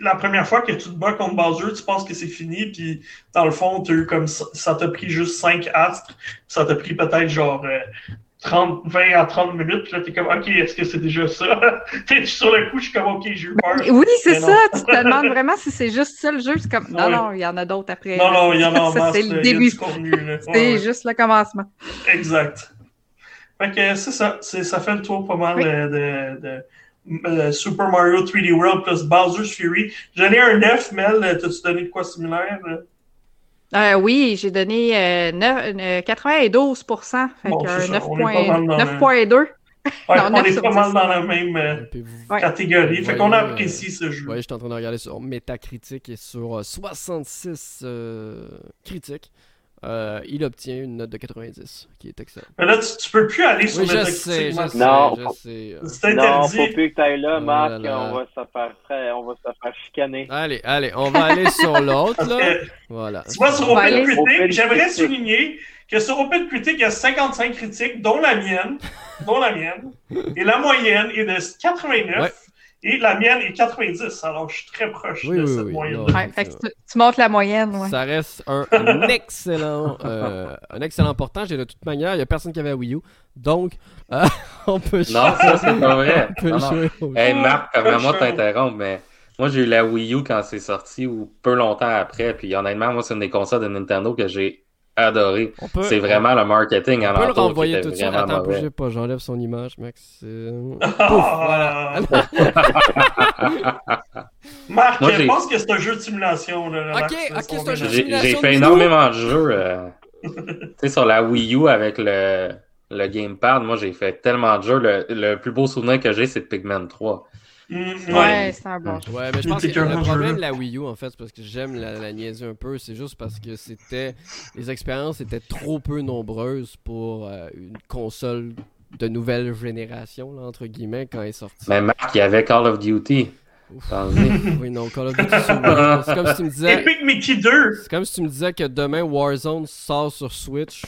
la première fois que tu te bats contre Bowser, tu penses que c'est fini, puis dans le fond, as eu comme ça t'a pris juste 5 astres, ça t'a pris peut-être genre euh, 30, 20 à 30 minutes, puis là, t'es comme, OK, est-ce que c'est déjà ça? puis sur le coup, je suis comme, OK, j'ai eu peur. Oui, c'est ça. tu te demandes vraiment si c'est juste ça le jeu. C'est comme, non, non, il y en a d'autres après. Non, non, il y en a en masse. C'est le début. c'est juste le commencement. Exact. Fait que c'est ça. Ça fait le tour pas mal de, de, euh, Super Mario 3D World plus Bowser's Fury. J'en ai un 9, Mel. T'as-tu donné de quoi similaire? Euh, oui, j'ai donné euh, 9, 92 euh, fait bon, 9.2. Ouais, non, on est pas mal dans la même euh, catégorie. Fait qu'on apprécie ce jeu. Oui, je suis en train de regarder sur Metacritic et sur 66 critiques. Euh, il obtient une note de 90, qui est excellente. Mais là, tu, peux plus aller sur oui, je sais, je sais, non, je sais. C'est interdit. Non, faut plus que tu ailles là, oh Marc. On va se faire, on va se faire chicaner. Allez, allez, on va aller sur l'autre, là. Voilà. Tu vois, sur Open Critique, j'aimerais souligner que sur Open Critique, il y a 55 critiques, dont la mienne, dont la mienne, et la moyenne est de 89. Et la mienne est 90, alors je suis très proche de cette moyenne. tu, montes la moyenne. Ouais. Ça reste un, excellent euh, un excellent portant. J'ai de toute manière, il n'y a personne qui avait Wii U. Donc, euh, on peut Non, ça, c'est pas vrai. non, Hey, Marc, vraiment t'interrompre, mais moi, j'ai eu la Wii U quand c'est sorti ou peu longtemps après. Puis honnêtement, moi, c'est une des consoles de Nintendo que j'ai adoré. C'est vraiment le marketing en On peut le renvoyer tout de suite. Attends, bougez pas, j'enlève son image, Max. Pouf, voilà. Marc, je pense que c'est un jeu de simulation. Là, ok, ok, c'est un jeu de simulation. J'ai fait énormément de jeux. Euh, tu sais, sur la Wii U avec le, le gamepad, moi j'ai fait tellement de jeux. Le, le plus beau souvenir que j'ai, c'est Pigman 3. Mm, ouais, c'est un bon. Ouais, mais je pense que le problème de la Wii U, en fait, c'est parce que j'aime la, la, niaiser un peu. C'est juste parce que c'était. Les expériences étaient trop peu nombreuses pour euh, une console de nouvelle génération, là, entre guillemets, quand elle est sortie. Mais Marc, il y avait Call of Duty. oui, non, Call of Duty C'est comme si tu me disais. Epic Mickey 2 C'est comme si tu me disais que demain Warzone sort sur Switch.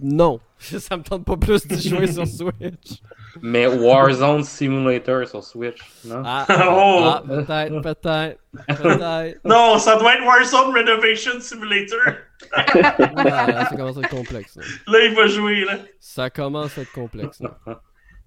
Non. Ça me tente pas plus d'y jouer sur Switch. Mais Warzone Simulator sur Switch, non? Ah, oh. ah peut-être, peut-être, peut-être. Non, ça doit être Warzone Renovation Simulator. là, ça commence à être complexe. Là. là, il va jouer, là. Ça commence à être complexe. Là.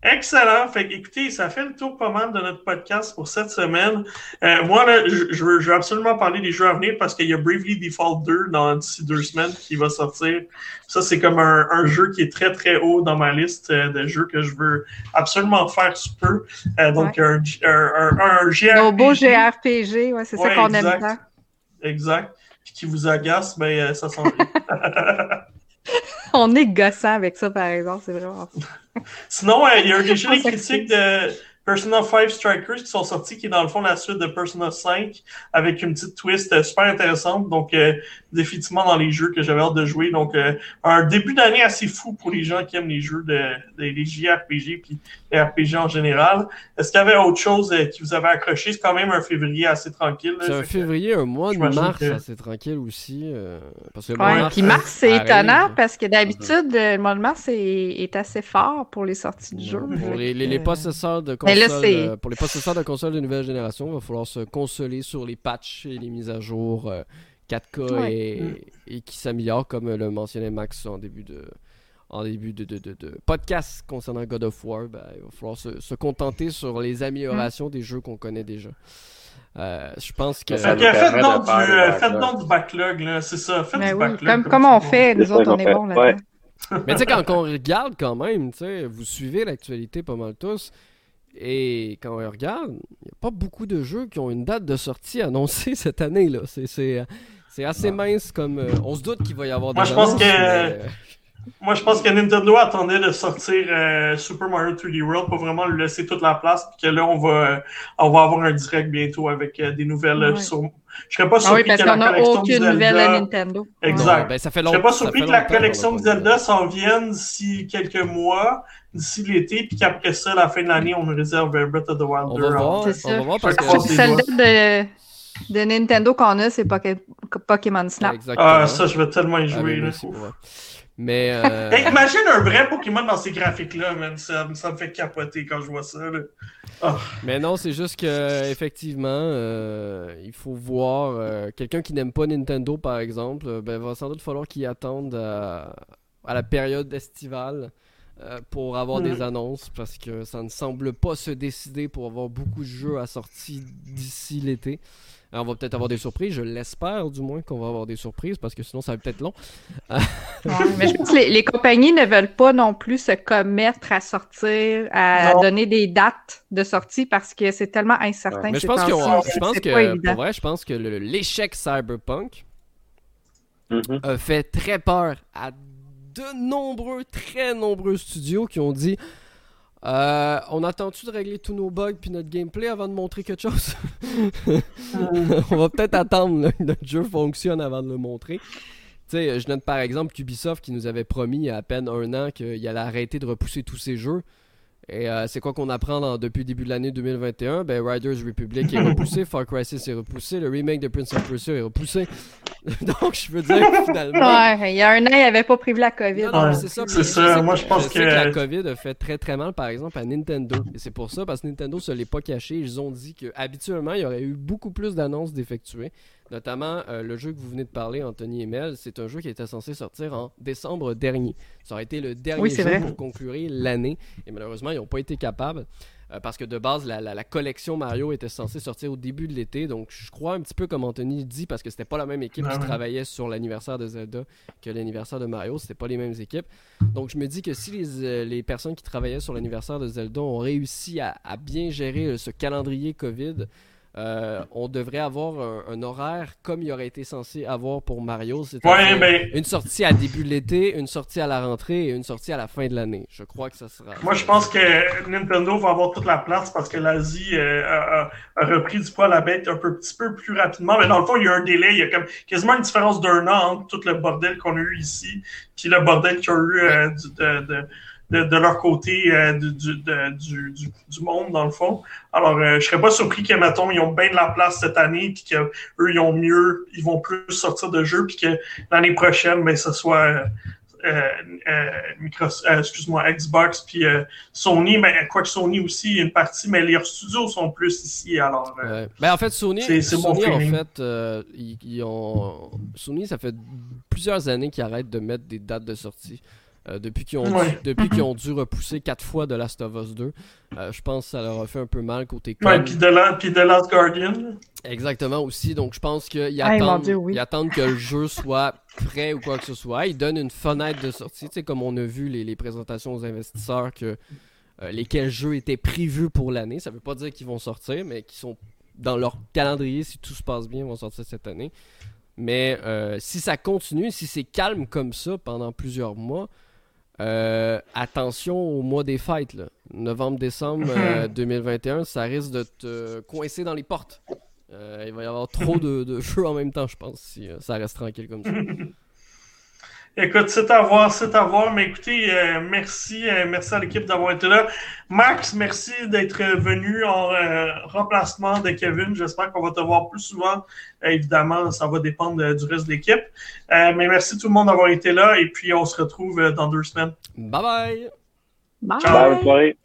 Excellent. Fait écoutez, ça fait le tour pas mal de notre podcast pour cette semaine. Euh, moi, là, je, veux, absolument parler des jeux à venir parce qu'il y a Bravely Default 2 dans d'ici deux semaines qui va sortir. Ça, c'est comme un, jeu qui est très, très haut dans ma liste euh, de jeux que je veux absolument faire sous peu. Euh, donc, un, un, un. Nos beaux JRPG, ouais, c'est ça qu'on aime tant. Exact. Puis qui vous agace, ben, ça sent On est gossant avec ça, par exemple. C'est vraiment. Sinon, euh, il y a un des critiques de Persona 5 Strikers qui sont sortis, qui est dans le fond la suite de Persona 5, avec une petite twist euh, super intéressante. Donc, euh, définitivement dans les jeux que j'avais hâte de jouer. Donc, euh, un début d'année assez fou pour les gens qui aiment les jeux de, des JRPG puis les RPG en général. Est-ce qu'il y avait autre chose qui vous avait accroché? C'est quand même un février assez tranquille. C'est un février, un mois de mars assez tranquille aussi. parce que ouais, puis mars, c'est étonnant parce que d'habitude, le mois de mars est, assez fort pour les sorties de jeux. Pour les, les, les possesseurs de euh, pour les possesseurs de consoles de nouvelle génération, il va falloir se consoler sur les patchs et les mises à jour 4K euh, et, qui s'améliorent, comme le mentionnait Max en début de, en début de, podcast concernant God of War. Ben, il va falloir se, contenter sur les améliorations des jeux qu'on connaît déjà. Euh, je pense que. faites donc du, backlog, c'est ça. Faites ben du backlog. Comme, comme, on fait, nous autres, on est bons là Mais tu sais, quand on regarde quand même, vous suivez l'actualité pas mal tous. Et quand on regarde, il n'y a pas beaucoup de jeux qui ont une date de sortie annoncée cette année. là. C'est assez mince comme. Euh, on se doute qu'il va y avoir des Moi, je pense que. Moi, je pense que Nintendo attendait de sortir euh, Super Mario 3D World pour vraiment lui laisser toute la place. Puis que là, on va, on va avoir un direct bientôt avec euh, des nouvelles sur. Je serais pas surpris ah oui, parce que la collection aucune Zelda... nouvelle à Nintendo. Exact. Ben, ça fait longtemps, je serais pas surpris que la collection de Zelda s'en vienne d'ici quelques mois d'ici l'été, puis qu'après ça, à la fin de l'année, on réserve Breath of the Wild 2. On va voir, on va voir parce que... Celle de, de Nintendo qu'on a, c'est Pokémon Snap. Ah, ça, je vais tellement y jouer. Ah, là. Mais. Euh... imagine un vrai Pokémon dans ces graphiques-là, man. Ça, ça, me fait capoter quand je vois ça. Oh. Mais non, c'est juste que effectivement, euh, il faut voir. Euh, quelqu'un qui n'aime pas Nintendo, par exemple, ben, va sans doute falloir qu'il attende à, à la période estivale pour avoir des mm. annonces parce que ça ne semble pas se décider pour avoir beaucoup de jeux à sortir d'ici l'été. Euh, on va peut-être avoir des surprises, je l'espère du moins qu'on va avoir des surprises parce que sinon ça va peut-être long. mais je pense que les, compagnies ne veulent pas non plus se commettre à sortir, à donner des dates de sortie parce que c'est tellement incertain. Mais je pense, que, je pense que pour vrai, je pense que l'échec Cyberpunk mm-hmm. a fait très peur à de nombreux, très nombreux studios qui ont dit euh, on attend-tu de régler tous nos bugs puis notre gameplay avant de montrer quelque chose? On va peut-être attendre que notre jeu fonctionne avant de le montrer. Tu sais, je note par exemple Ubisoft qui nous avait promis il y a à peine un an qu'il allait arrêter de repousser tous ses jeux. Et euh, c'est quoi qu'on apprend depuis le début de l'année 2021 Ben Riders Republic est repoussé, Far Cry 6 est repoussé, le remake de Prince of Persia est repoussé. Donc je veux dire finalement. Ouais, il y a un an, il avait pas prévu la COVID. Non, c'est ça. C'est ça. Moi, je pense que... la COVID a fait très très mal, par exemple, à Nintendo. Et c'est pour ça, parce que Nintendo se l'est pas caché. Ils ont dit qu'habituellement, il y aurait eu beaucoup plus d'annonces d'effectuer. Notamment, euh, le jeu que vous venez de parler, Anthony et Mel, c'est un jeu qui était censé sortir en décembre dernier. Ça aurait été le dernier jeu pour conclure l'année. Et malheureusement, ils n'ont pas été capables. Euh, parce que de base, la, collection Mario était censée sortir au début de l'été. Donc, je crois un petit peu comme Anthony dit, parce que c'était pas la même équipe qui travaillait sur l'anniversaire de Zelda que l'anniversaire de Mario. C'était pas les mêmes équipes. Donc, je me dis que si les, euh, les personnes qui travaillaient sur l'anniversaire de Zelda ont réussi à, à bien gérer ce calendrier COVID, euh, on devrait avoir un, horaire comme il aurait été censé avoir pour Mario. cest ben- une sortie à début de l'été, une sortie à la rentrée et une sortie à la fin de l'année. Je crois que ça sera. Moi, je pense que Nintendo va avoir toute la place parce que l'Asie euh, a, repris du poids à la bête un peu, petit peu plus rapidement. Mais dans le fond, il y a un délai. Il y a comme quasiment une différence d'un an entre tout le bordel qu'on a eu ici puis le bordel qu'il y a eu euh, de de, leur côté euh, du, du, du, monde, dans le fond. Alors, euh, je serais pas surpris que, mettons, ils ont bien de la place cette année, puis qu'eux, ils ont mieux, ils vont plus sortir de jeux, puis que l'année prochaine, ben, ce soit euh, excuse-moi, Xbox, puis Sony, mais quoi que Sony aussi, une partie, mais leurs studios sont plus ici, alors... Ben, en fait, Sony, Sony en fait, ils, ont... Sony, ça fait plusieurs années qu'ils arrêtent de mettre des dates de sortie. Euh, depuis qu'ils ont, depuis qu'ils ont dû repousser quatre fois de Last of Us 2. Euh, je pense que ça leur a fait un peu mal côté com. Ouais, puis de, Last Guardian. Exactement aussi. Donc je pense qu'ils attendent, attendent que le jeu soit prêt ou quoi que ce soit. Ils donnent une fenêtre de sortie. Tu sais, comme on a vu les, les présentations aux investisseurs que euh, lesquels jeux étaient prévus pour l'année. Ça veut pas dire qu'ils vont sortir, mais qui sont dans leur calendrier, si tout se passe bien, vont sortir cette année. Mais si ça continue, si c'est calme comme ça pendant plusieurs mois, euh, attention au mois des fêtes, novembre-décembre 2021, euh, ça risque de te coincer dans les portes. Euh, il va y avoir trop de, de, jeux en même temps, je pense, si ça reste tranquille comme ça. Écoute, c'est à voir, c'est à voir. Mais écoutez, euh, merci, euh, merci à l'équipe d'avoir été là. Max, merci d'être venu en euh, remplacement de Kevin. J'espère qu'on va te voir plus souvent. évidemment, ça va dépendre du reste de l'équipe. mais merci tout le monde d'avoir été là. Et puis, on se retrouve dans deux semaines. Bye bye. Bye. Ciao. Bye,